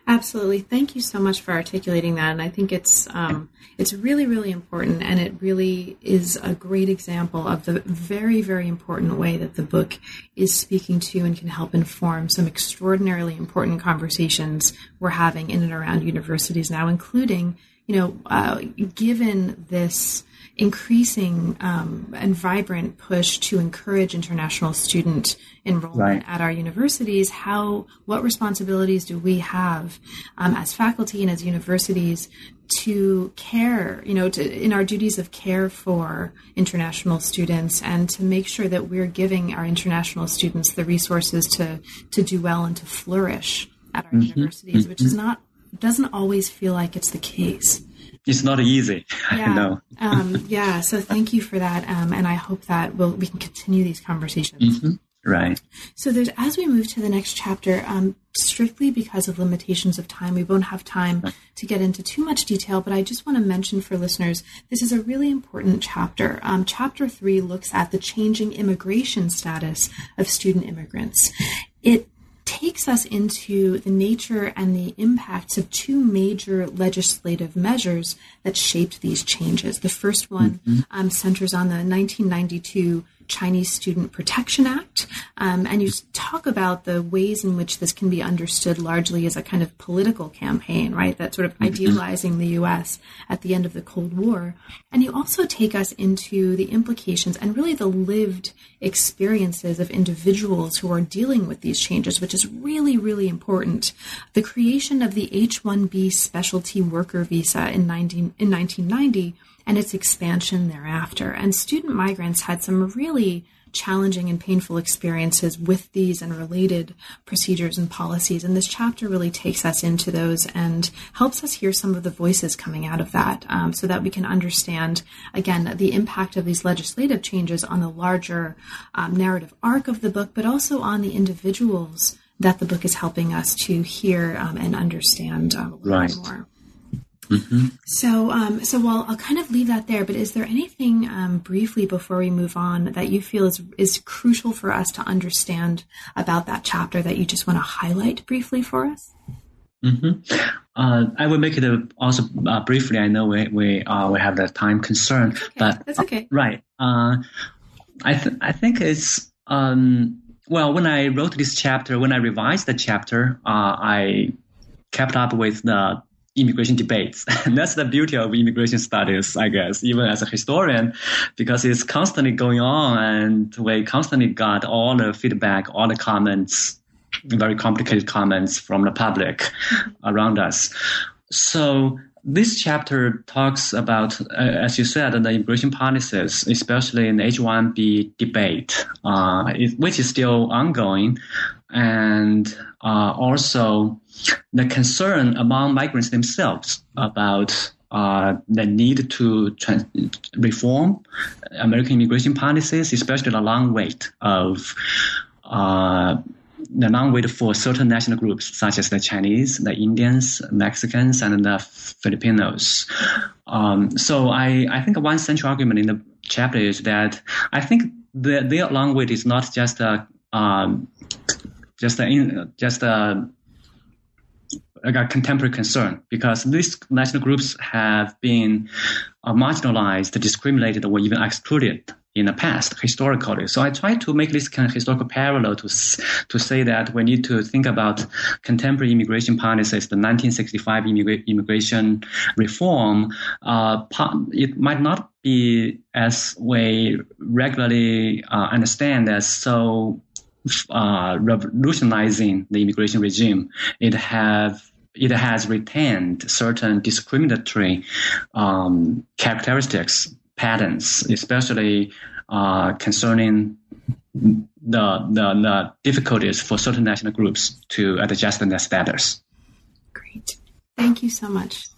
Absolutely. Thank you so much for articulating that. And I think it's um, it's really, really important, and it really is a great example of the very, very important way that the book is speaking to and can help inform some extraordinarily important conversations we're having in and around universities now, including, you know, uh, given this increasing um, and vibrant push to encourage international student enrollment right. at our universities, how what responsibilities do we have um, as faculty and as universities to care, you know, to, in our duties of care for international students and to make sure that we're giving our international students the resources to to do well and to flourish at our mm-hmm. universities, mm-hmm. which is not doesn't always feel like it's the case it's not easy. Yeah. no. um, yeah. So thank you for that, um, and I hope that we'll, we can continue these conversations. Mm-hmm. Right. So there's as we move to the next chapter, um, strictly because of limitations of time, we won't have time to get into too much detail. But I just want to mention for listeners, this is a really important chapter. Um, chapter three looks at the changing immigration status of student immigrants. It takes us into the nature and the impacts of two major legislative measures that shaped these changes. The first one mm-hmm. um, centers on the 1992 Chinese Student Protection Act. Um, and you talk about the ways in which this can be understood largely as a kind of political campaign, right? That sort of mm-hmm. idealizing the U.S. at the end of the Cold War. And you also take us into the implications and really the lived experiences of individuals who are dealing with these changes, which is really, really important. The creation of the H 1B specialty worker visa in, 19, in 1990 and its expansion thereafter. And student migrants had some really challenging and painful experiences with these and related procedures and policies. And this chapter really takes us into those and helps us hear some of the voices coming out of that um, so that we can understand, again, the impact of these legislative changes on the larger um, narrative arc of the book, but also on the individuals that the book is helping us to hear um, and understand um, a little right. more. Mm-hmm. So, um, so while I'll kind of leave that there, but is there anything um, briefly before we move on that you feel is is crucial for us to understand about that chapter that you just want to highlight briefly for us? Mm-hmm. Uh, I will make it a, also uh, briefly. I know we we uh, we have the time concern, okay. but that's okay. right. Uh, I th- I think it's um, well when I wrote this chapter, when I revised the chapter, uh, I kept up with the immigration debates. And that's the beauty of immigration studies, I guess, even as a historian, because it's constantly going on and we constantly got all the feedback, all the comments, very complicated comments from the public around us. So this chapter talks about, uh, as you said, the immigration policies, especially in the H-1B debate, uh, which is still ongoing, and uh, also the concern among migrants themselves about uh, the need to trans- reform American immigration policies, especially the long wait of uh, the long wait for certain national groups such as the Chinese, the Indians, Mexicans, and the Filipinos. Um, so I, I think one central argument in the chapter is that I think the, their long wait is not just a um, just a, just a a contemporary concern because these national groups have been uh, marginalized, discriminated, or even excluded in the past historically. So I try to make this kind of historical parallel to to say that we need to think about contemporary immigration policies, the 1965 immigra- immigration reform. Uh, it might not be as we regularly uh, understand as so uh, revolutionizing the immigration regime. It have it has retained certain discriminatory um, characteristics, patterns, especially uh, concerning the, the, the difficulties for certain national groups to adjust their status. Great. Thank you so much.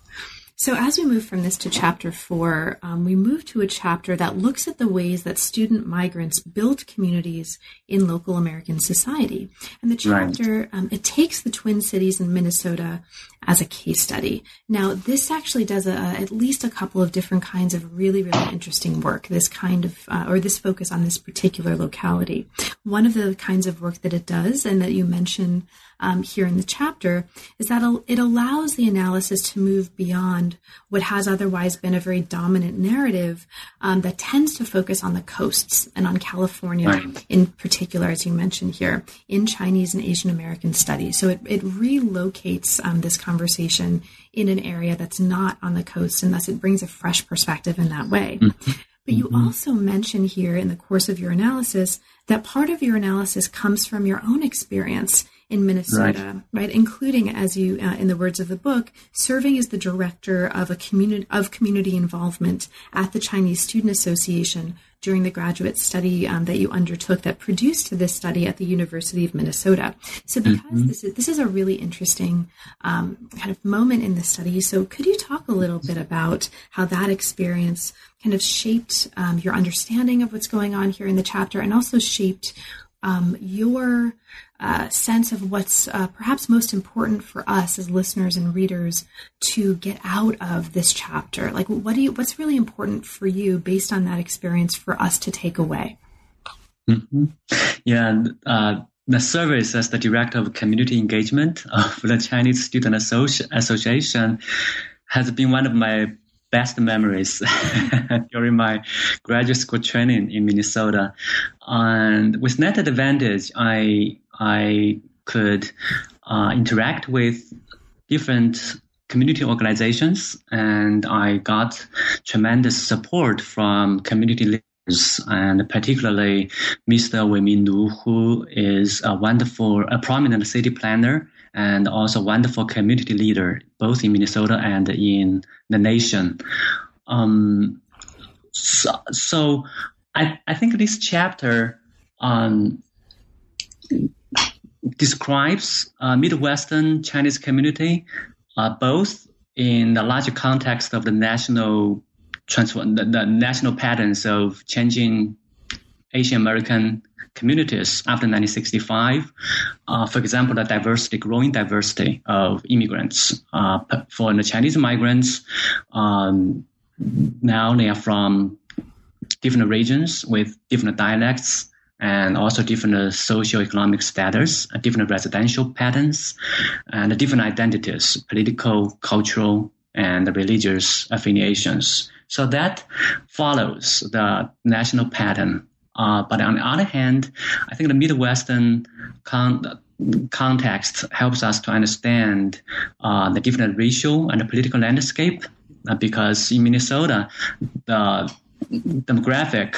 So, as we move from this to chapter four, um, we move to a chapter that looks at the ways that student migrants build communities in local American society. And the chapter, right. um, it takes the Twin Cities in Minnesota as a case study. Now, this actually does a, at least a couple of different kinds of really, really interesting work, this kind of, uh, or this focus on this particular locality. One of the kinds of work that it does, and that you mention um, here in the chapter is that it allows the analysis to move beyond what has otherwise been a very dominant narrative um, that tends to focus on the coasts and on California right. in particular, as you mentioned here, in Chinese and Asian American studies. So it, it relocates um, this conversation in an area that's not on the coast, and thus it brings a fresh perspective in that way. Mm-hmm. But you mm-hmm. also mention here in the course of your analysis that part of your analysis comes from your own experience in Minnesota, right? right? Including, as you, uh, in the words of the book, serving as the director of a community of community involvement at the Chinese Student Association during the graduate study um, that you undertook that produced this study at the University of Minnesota. So, because mm-hmm. this is this is a really interesting um, kind of moment in the study, so could you talk a little bit about how that experience kind of shaped um, your understanding of what's going on here in the chapter, and also shaped um, your uh, sense of what's uh, perhaps most important for us as listeners and readers to get out of this chapter? Like, what do you? What's really important for you based on that experience for us to take away? Mm-hmm. Yeah. Uh, the service as the director of community engagement of the Chinese Student Associ- Association has been one of my best memories during my graduate school training in Minnesota. And with that advantage, I I could uh, interact with different community organizations, and I got tremendous support from community leaders, and particularly Mr. Wei Mingnu, who is a wonderful, a prominent city planner and also wonderful community leader, both in Minnesota and in the nation. Um, so, so I, I think this chapter um, describes uh, Midwestern Chinese community, uh, both in the larger context of the national transfer, the, the national patterns of changing Asian American communities after 1965. Uh, for example, the diversity, growing diversity of immigrants. Uh, for the Chinese migrants, um, now they are from different regions with different dialects and also different uh, socio-economic status, uh, different residential patterns, and different identities, political, cultural, and religious affiliations. So that follows the national pattern. Uh, but on the other hand, I think the Midwestern con- context helps us to understand uh, the different racial and political landscape uh, because in Minnesota, the demographic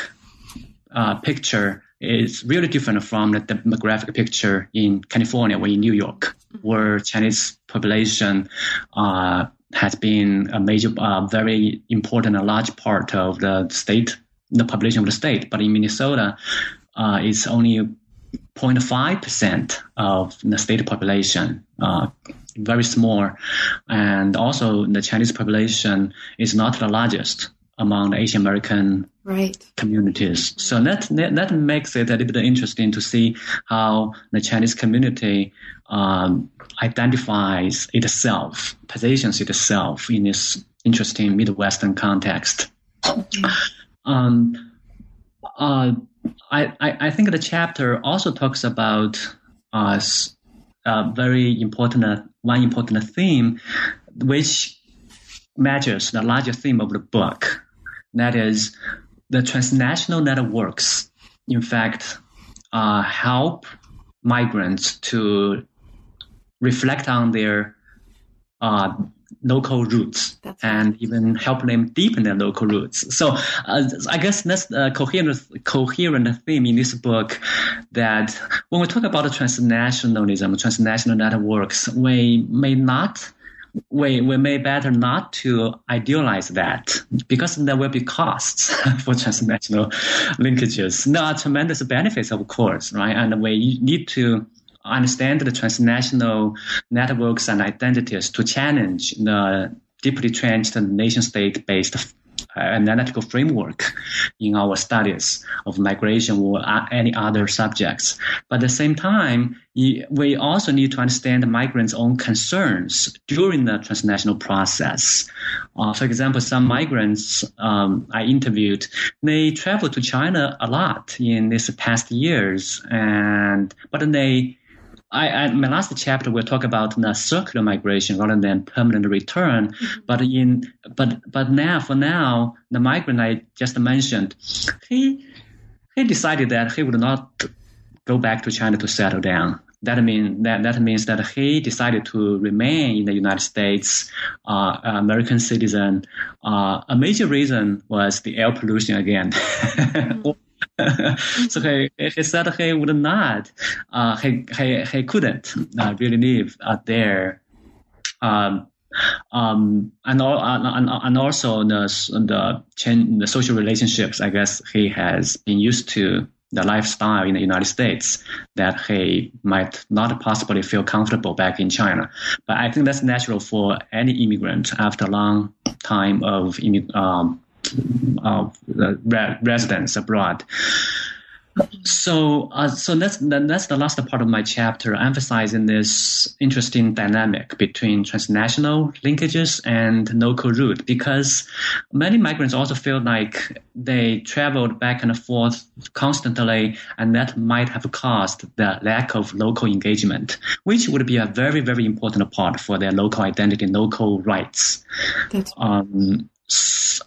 uh, picture is really different from the demographic picture in California or in New York, where Chinese population uh, has been a major, uh, very important, a large part of the state, the population of the state. But in Minnesota, uh, it's only 0.5% of the state population, uh, very small. And also, the Chinese population is not the largest among the Asian American right. communities. So that, that, that makes it a little bit interesting to see how the Chinese community um, identifies itself, positions itself in this interesting Midwestern context. Mm-hmm. Um, uh, I, I, think the chapter also talks about uh, a very important, uh, one important theme, which matches the larger theme of the book. That is, the transnational networks, in fact, uh, help migrants to reflect on their uh, local roots that's and right. even help them deepen their local roots. So uh, I guess that's a coherent, coherent theme in this book that when we talk about transnationalism, transnational networks, we may not we, we may better not to idealize that because there will be costs for transnational linkages. There are tremendous benefits, of course, right? And we need to understand the transnational networks and identities to challenge the deeply entrenched nation state based analytical framework in our studies of migration or any other subjects. But at the same time, we also need to understand the migrants' own concerns during the transnational process. Uh, for example, some migrants um, I interviewed, they traveled to China a lot in these past years, and but they I, I, my last chapter will talk about the circular migration rather than permanent return. Mm-hmm. But in but but now for now, the migrant I just mentioned, he he decided that he would not go back to China to settle down. That mean that that means that he decided to remain in the United States, uh, American citizen. Uh, a major reason was the air pollution again. Mm-hmm. so he, he said he would not, uh, he, he, he couldn't uh, really live uh, there. Um, um, and, and, and also the, the, the social relationships, I guess he has been used to the lifestyle in the United States that he might not possibly feel comfortable back in China. But I think that's natural for any immigrant after a long time of um, of re- residents abroad. So, uh, so that's that's the last part of my chapter, emphasizing this interesting dynamic between transnational linkages and local root. Because many migrants also feel like they traveled back and forth constantly, and that might have caused the lack of local engagement, which would be a very, very important part for their local identity, and local rights. That's um,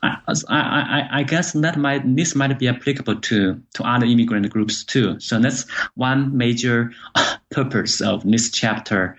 I, I, I, guess that might this might be applicable to to other immigrant groups too. So that's one major purpose of this chapter.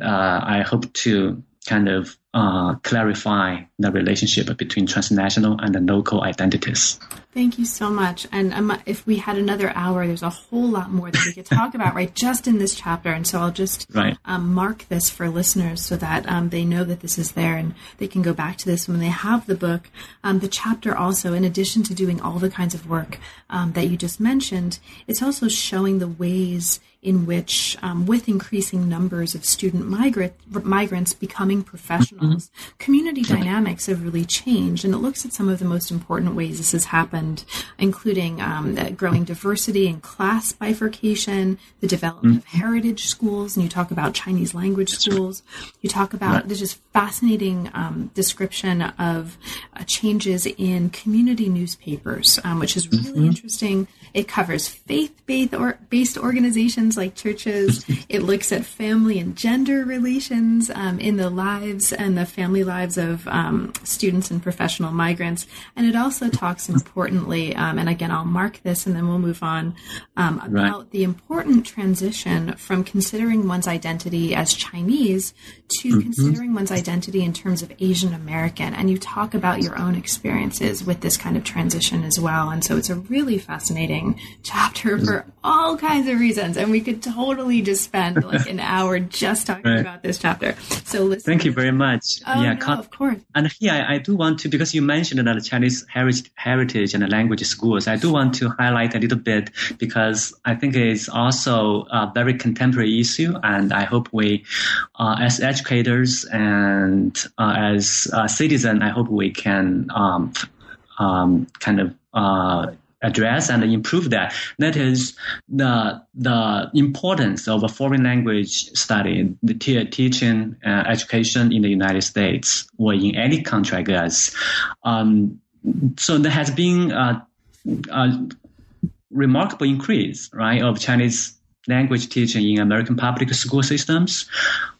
Uh, I hope to kind of uh, clarify the relationship between transnational and the local identities. Thank you so much. And um, if we had another hour, there's a whole lot more that we could talk about, right, just in this chapter. And so I'll just right. um, mark this for listeners so that um, they know that this is there and they can go back to this when they have the book. Um, the chapter also, in addition to doing all the kinds of work um, that you just mentioned, it's also showing the ways in which, um, with increasing numbers of student migrant, migrants becoming professionals, mm-hmm. community dynamics have really changed. And it looks at some of the most important ways this has happened, including um, growing diversity and class bifurcation, the development mm-hmm. of heritage schools, and you talk about Chinese language schools. You talk about right. there's just fascinating um, description of uh, changes in community newspapers, um, which is really mm-hmm. interesting. It covers faith-based or based organizations like churches. it looks at family and gender relations um, in the lives and the family lives of um, students and professional migrants. And it also talks importantly, um, and again, I'll mark this and then we'll move on, um, about right. the important transition from considering one's identity as Chinese to mm-hmm. considering one's identity in terms of Asian American. And you talk about your own experiences with this kind of transition as well. And so it's a really fascinating chapter for all kinds of reasons. And we could totally just spend like an hour just talking right. about this chapter. So listen. Thank you very much. Oh, yeah, no, of course. And here I, I, do want to, because you mentioned that Chinese heritage, heritage and language schools, I do want to highlight a little bit because I think it's also a very contemporary issue. And I hope we, uh, as educators and uh, as a citizen, I hope we can um, um, kind of uh, address and improve that. That is the the importance of a foreign language study, the teaching uh, education in the United States or in any country, I guess. Um, so there has been a, a remarkable increase, right, of Chinese language teaching in American public school systems.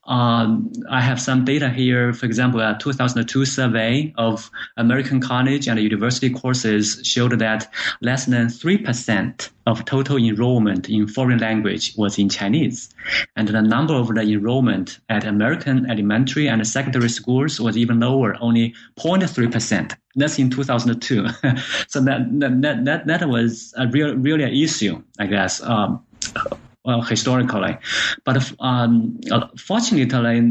Um, I have some data here. For example, a 2002 survey of American college and university courses showed that less than 3% of total enrollment in foreign language was in Chinese. And the number of the enrollment at American elementary and secondary schools was even lower, only 0.3%. That's in 2002. so that, that, that, that was a real, really an issue, I guess. Um, well, historically. But um, uh, fortunately,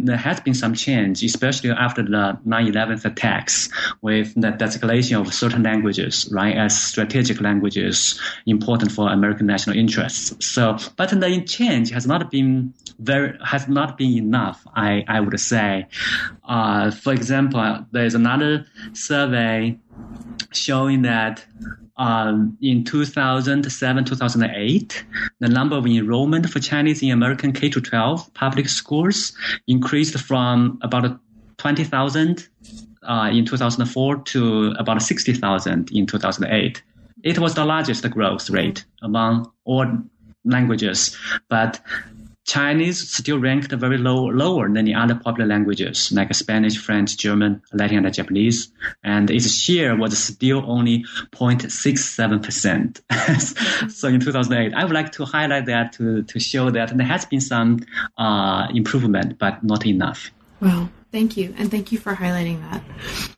there has been some change, especially after the 9/11 attacks, with the designation of certain languages, right, as strategic languages important for American national interests. So, but the change has not been very has not been enough. I I would say. Uh, for example, there is another survey showing that um, in 2007 2008, the number of enrollment for Chinese in American K 12 public schools increased from about 20,000 uh, in 2004 to about 60,000 in 2008. It was the largest growth rate among all languages, but Chinese still ranked very low, lower than the other popular languages like Spanish, French, German, Latin, and Japanese. And its share was still only 0.67%. so in 2008, I would like to highlight that to, to show that there has been some uh, improvement, but not enough. Well, thank you. And thank you for highlighting that.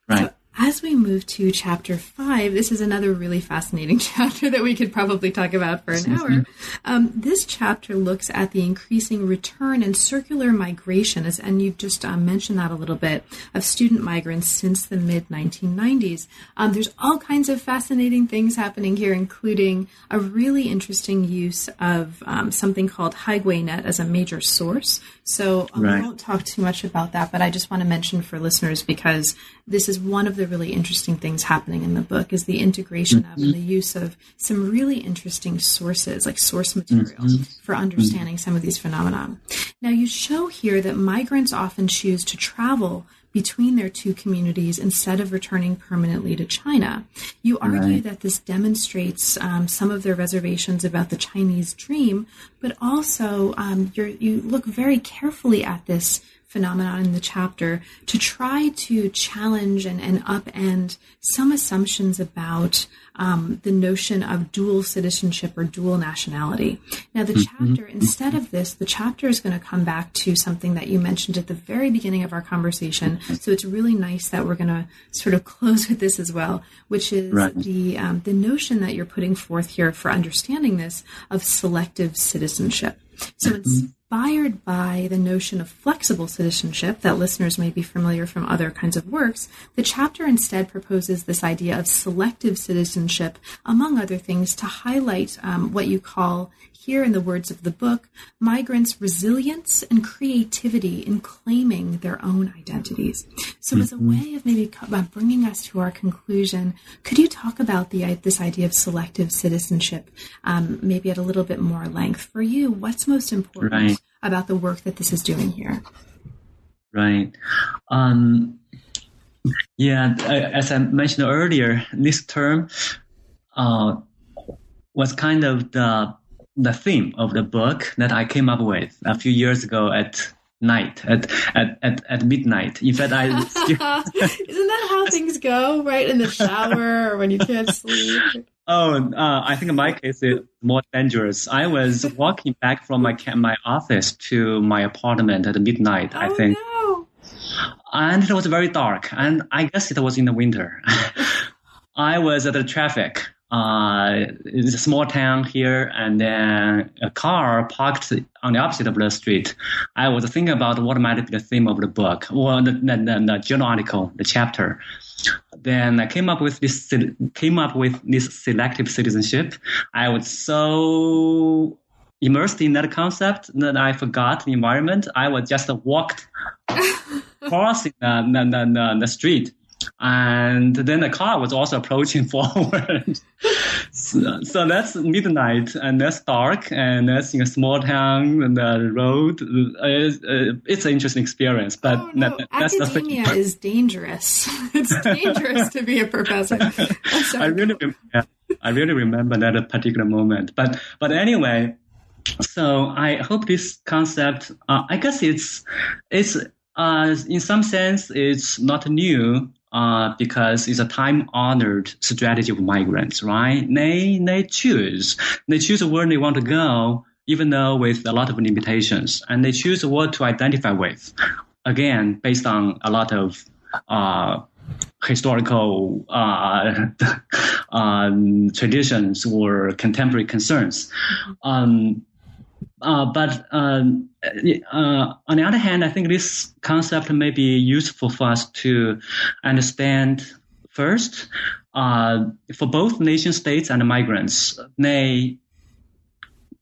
Right. So, as we move to chapter five, this is another really fascinating chapter that we could probably talk about for an hour. Um, this chapter looks at the increasing return and circular migration, as, and you've just um, mentioned that a little bit, of student migrants since the mid 1990s. Um, there's all kinds of fascinating things happening here, including a really interesting use of um, something called HighwayNet as a major source. So um, Right. I won't talk too much about that, but I just want to mention for listeners because this is one of the really interesting things happening in the book is the integration of and the use of some really interesting sources, like source material, for understanding some of these phenomena. Now, you show here that migrants often choose to travel between their two communities instead of returning permanently to China. You argue Right. that this demonstrates um, some of their reservations about the Chinese dream, but also um, you're, you look very carefully at this phenomenon in the chapter to try to challenge and, and upend some assumptions about um, the notion of dual citizenship or dual nationality. Now, the chapter, instead of this, the chapter is going to come back to something that you mentioned at the very beginning of our conversation. So it's really nice that we're going to sort of close with this as well, which is Right. the um, the notion that you're putting forth here for understanding this of selective citizenship. So inspired by the notion of flexible citizenship that listeners may be familiar from other kinds of works, the chapter instead proposes this idea of selective citizenship, among other things, to highlight um, what you call here in the words of the book, migrants' resilience and creativity in claiming their own identities. So, as a way of maybe uh, bringing us to our conclusion, could you talk about the this idea of selective citizenship, um, maybe at a little bit more length for you? What's most important Right. about the work that this is doing here? Right. Um, yeah, as I mentioned earlier, this term uh, was kind of the the theme of the book that I came up with a few years ago at night at at, at, at midnight. In fact, I Isn't that how things go, right? In the shower or when you can't sleep? oh, uh, I think in my case it's more dangerous. I was walking back from my my office to my apartment at midnight. I oh, think. no. and it was very dark and i guess it was in the winter i was at the traffic uh, it's a small town here and then a car parked on the opposite of the street i was thinking about what might be the theme of the book or the, the, the, the journal article the chapter then I came up with this came up with this selective citizenship. I was so immersed in that concept that I forgot the environment. I was just walked crossing the, the, the, the street. And then the car was also approaching forward. so, so that's midnight and that's dark and that's in a small town and the road. Uh, is- uh, it's an interesting experience, but Oh, no. that, that's the thing. Academia is dangerous. it's dangerous to be a professor. I really, rem- I really remember that particular moment. But but anyway, so I hope this concept. Uh, I guess it's it's uh, in some sense it's not new. Uh, because it's a time-honored strategy of migrants, right? They they choose they choose where they want to go, even though with a lot of limitations, and they choose what to identify with. Again, based on a lot of uh, historical uh, um, traditions or contemporary concerns. Um, uh, but um, uh, on the other hand, I think this concept may be useful for us to understand first uh, for both nation states and migrants. They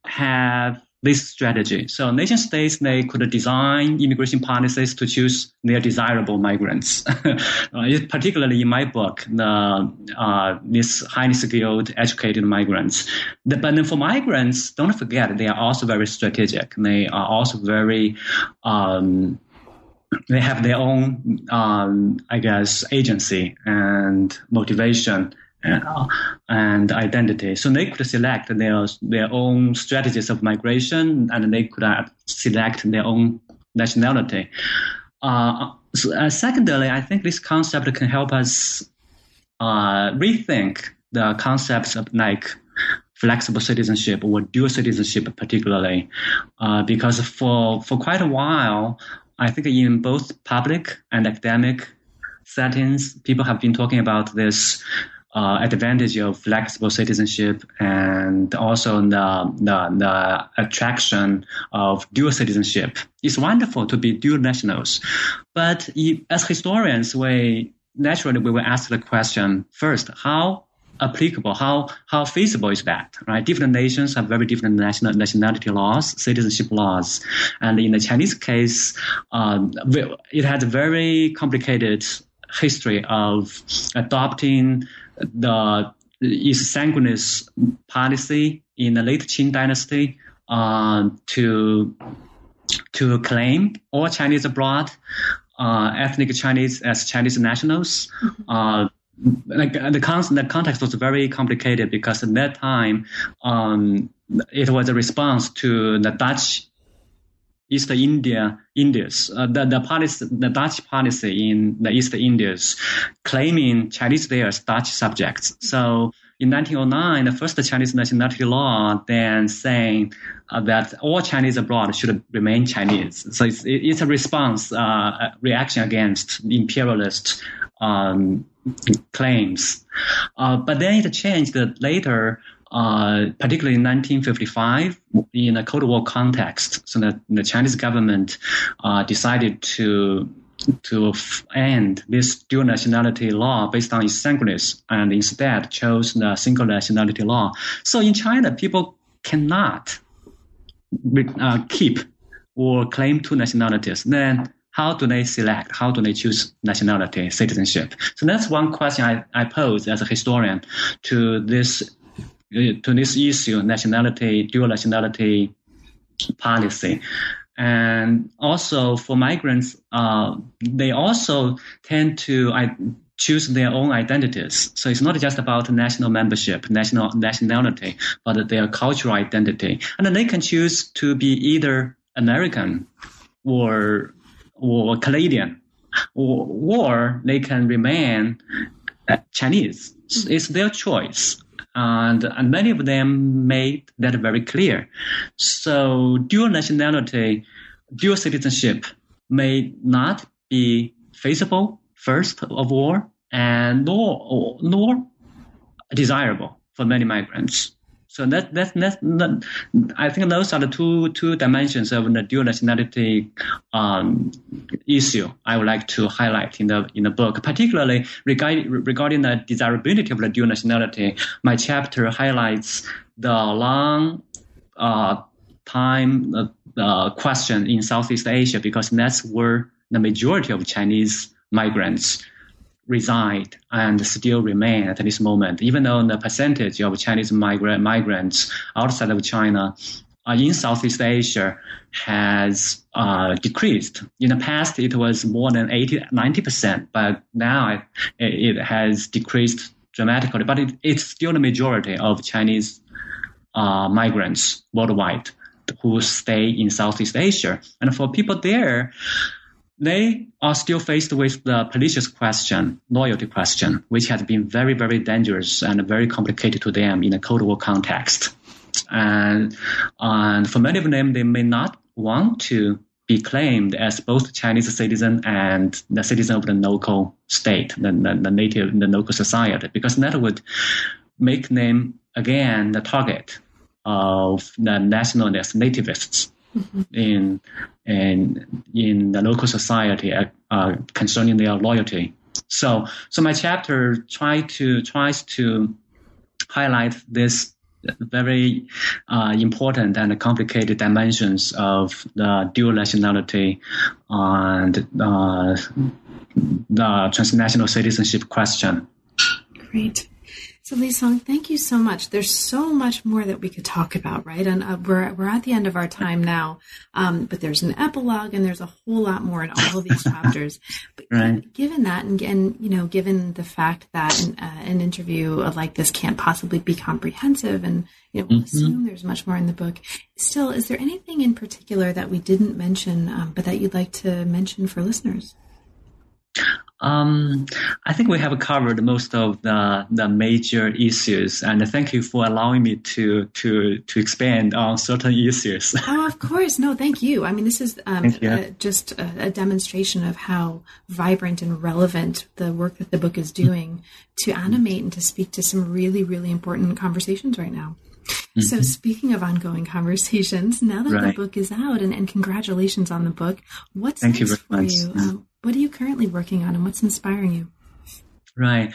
have this strategy. So nation states, they could design immigration policies to choose their desirable migrants. uh, particularly in my book, the, uh, these highly skilled, educated migrants. The, but then for migrants, don't forget, they are also very strategic. They are also very, um, they have their own, um, I guess, agency and motivation and identity. So they could select their their own strategies of migration, and they could uh, select their own nationality. Uh, so, uh, secondly, I think this concept can help us uh, rethink the concepts of like flexible citizenship or dual citizenship, particularly, uh, because for for quite a while, I think in both public and academic settings, people have been talking about this uh, advantage of flexible citizenship and also the, the, the attraction of dual citizenship. It's wonderful to be dual nationals. But as historians, we naturally we will ask the question first, how applicable, how how feasible is that? Right? Different nations have very different national nationality laws, citizenship laws, and in the Chinese case, um, it had a very complicated history of adopting the jus sanguinis policy in the late Qing dynasty uh, to to claim all Chinese abroad, uh, ethnic Chinese as Chinese nationals. Mm-hmm. Uh, like the, con- the context was very complicated because at that time um, it was a response to the Dutch East India Indies, uh, the the policy, the Dutch policy in the East Indies, claiming Chinese there as Dutch subjects. So in 1909, the first Chinese nationality law then saying uh, that all Chinese abroad should remain Chinese. So it's, it's a response, uh, reaction against imperialist um, claims. Uh, but then it changed later uh, particularly in 1955, in a Cold War context, so that the Chinese government uh, decided to to end this dual nationality law based on jus sanguinis and instead chose the single nationality law. So in China, people cannot uh, keep or claim two nationalities. Then how do they select? How do they choose nationality, citizenship? So that's one question I, I pose as a historian to this to this issue, nationality, dual nationality policy. And also for migrants, uh, they also tend to I, choose their own identities. So it's not just about national membership, national nationality, but their cultural identity. And then they can choose to be either American or or Canadian, or, or they can remain Chinese. It's their choice and, and many of them made that very clear. So dual nationality, dual citizenship may not be feasible first of all, and nor nor desirable for many migrants. So that, that, that, that, I think those are the two, two dimensions of the dual nationality um, issue I would like to highlight in the, in the book, particularly regarding, regarding the desirability of the dual nationality. My chapter highlights the long uh, time uh, uh, question in Southeast Asia because that's where the majority of Chinese migrants reside and still remain at this moment, even though the percentage of Chinese migrant migrants outside of China uh, in Southeast Asia has uh, decreased. In the past, it was more than 80, 90%, but now it, it has decreased dramatically. But it, it's still the majority of Chinese uh, migrants worldwide who stay in Southeast Asia. And for people there, they are still faced with the pernicious question, loyalty question, which has been very, very dangerous and very complicated to them in a Cold War context. And, and for many of them, they may not want to be claimed as both Chinese citizen and the citizen of the local state, the, the, the native, the local society, because that would make them again the target of the nationalist nativists. In, in, in the local society uh, uh, concerning their loyalty. So, so my chapter try to tries to highlight this very uh, important and complicated dimensions of the dual nationality and uh, the transnational citizenship question. Great. So, Li Song, thank you so much. There's so much more that we could talk about, right? And uh, we're we're at the end of our time now, um, but there's an epilogue, and there's a whole lot more in all of these chapters. But right. given that, and, and you know, given the fact that an, uh, an interview like this can't possibly be comprehensive, and you know, we'll mm-hmm. assume there's much more in the book. Still, is there anything in particular that we didn't mention, um, but that you'd like to mention for listeners? Um, I think we have covered most of the, the major issues, and thank you for allowing me to to to expand on certain issues. oh, of course, no, thank you. I mean, this is um, a, just a, a, demonstration of how vibrant and relevant the work that the book is doing to animate and to speak to some really, really important conversations right now. Mm-hmm. So, speaking of ongoing conversations, now that right. the book is out, and, and congratulations on the book, what's Thank next you for much. you? Um, what are you currently working on, and what's inspiring you? Right.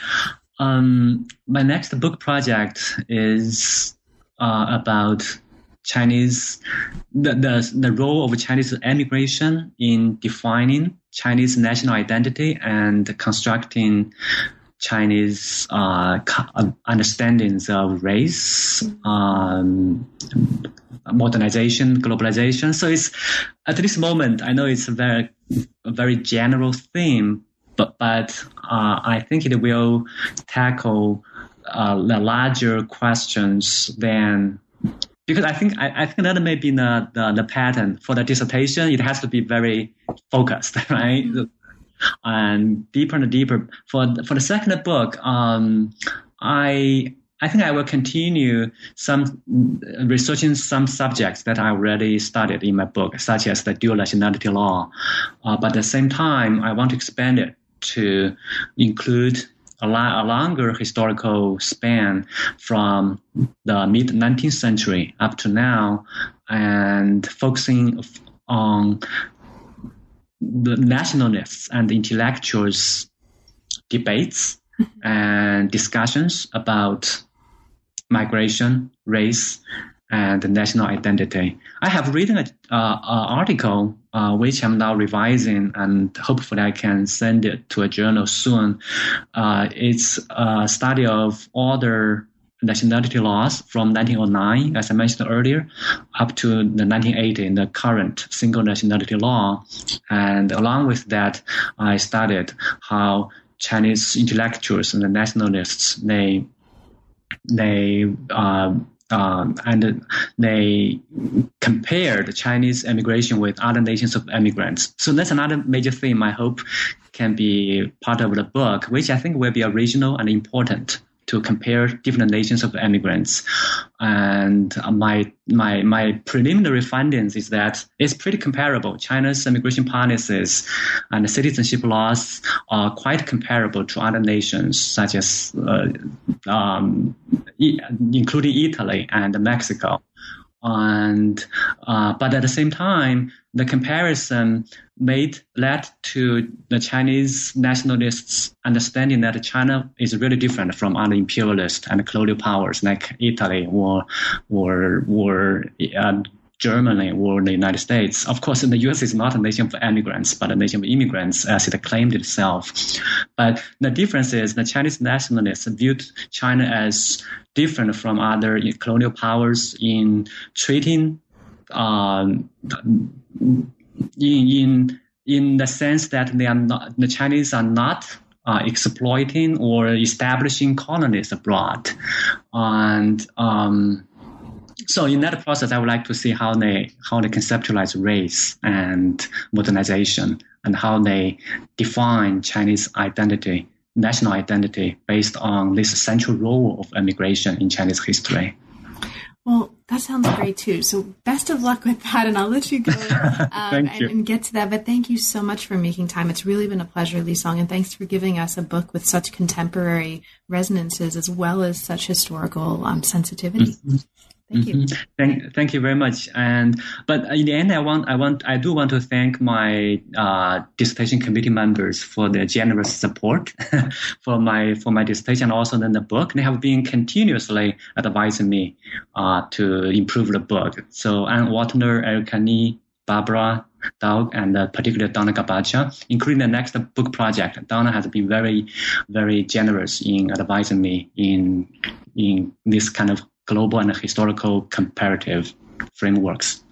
Um, my next book project is uh, about Chinese the, the the role of Chinese immigration in defining Chinese national identity and constructing Chinese uh, understandings of race, um, modernization, globalization. So it's at this moment, I know it's a very, a very general theme, but but uh, I think it will tackle uh, the larger questions than because I think I, I, think that may be the, the, the pattern for the dissertation. It has to be very focused, right? Mm-hmm and deeper and deeper. For for the second book, um, I I think I will continue some researching some subjects that I already studied in my book, such as the dual nationality law. Uh, but at the same time, I want to expand it to include a, a longer historical span from the mid 19th century up to now, and focusing on the nationalists and the intellectuals debates and discussions about migration, race, and national identity. I have written an uh, article uh, which I'm now revising, and hopefully I can send it to a journal soon. Uh, it's a study of other nationality laws from 1909, as I mentioned earlier, up to the 1980, the current single nationality law. And along with that, I studied how Chinese intellectuals and the nationalists they they um, um, and they compared Chinese immigration with other nations of immigrants. So that's another major theme I hope can be part of the book, which I think will be original and important to compare different nations of immigrants. And my my my preliminary findings is that it's pretty comparable. China's immigration policies and citizenship laws are quite comparable to other nations, such as uh, um, including Italy and Mexico and uh, but at the same time, the comparison made led to the Chinese nationalists understanding that China is really different from other imperialist and colonial powers like Italy or or or uh, Germany or the United States. Of course, the U.S. is not a nation of immigrants, but a nation of immigrants, as it claimed itself. But the difference is the Chinese nationalists viewed China as different from other colonial powers in treating, um, in, in in the sense that they are not the Chinese are not uh, exploiting or establishing colonies abroad, and um, so in that process, I would like to see how they how they conceptualize race and modernization, and how they define Chinese identity, national identity, based on this central role of immigration in Chinese history. Well, that sounds great too. So best of luck with that, and I'll let you go um, and, and, get to that. But thank you so much for making time. It's really been a pleasure, Li Song, and thanks for giving us a book with such contemporary resonances as well as such historical um, sensitivity. Mm-hmm. Thank you. Mm-hmm. Thank, thank you very much. And but in the end, I want, I want, I do want to thank my uh, dissertation committee members for their generous support for my for my dissertation, also then the book. They have been continuously advising me uh, to improve the book. So Ann Waltner, Erika Lee, Barbara, Doug, and uh, particularly Donna Gabaccia, including the next book project. Donna has been very, very generous in advising me in in this kind of global and historical comparative frameworks.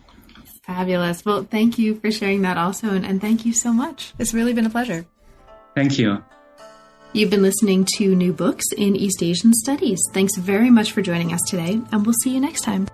Fabulous. Well, thank you for sharing that also, and, and thank you so much. It's really been a pleasure. Thank you. You've been listening to New Books in East Asian Studies. Thanks very much for joining us today, and we'll see you next time.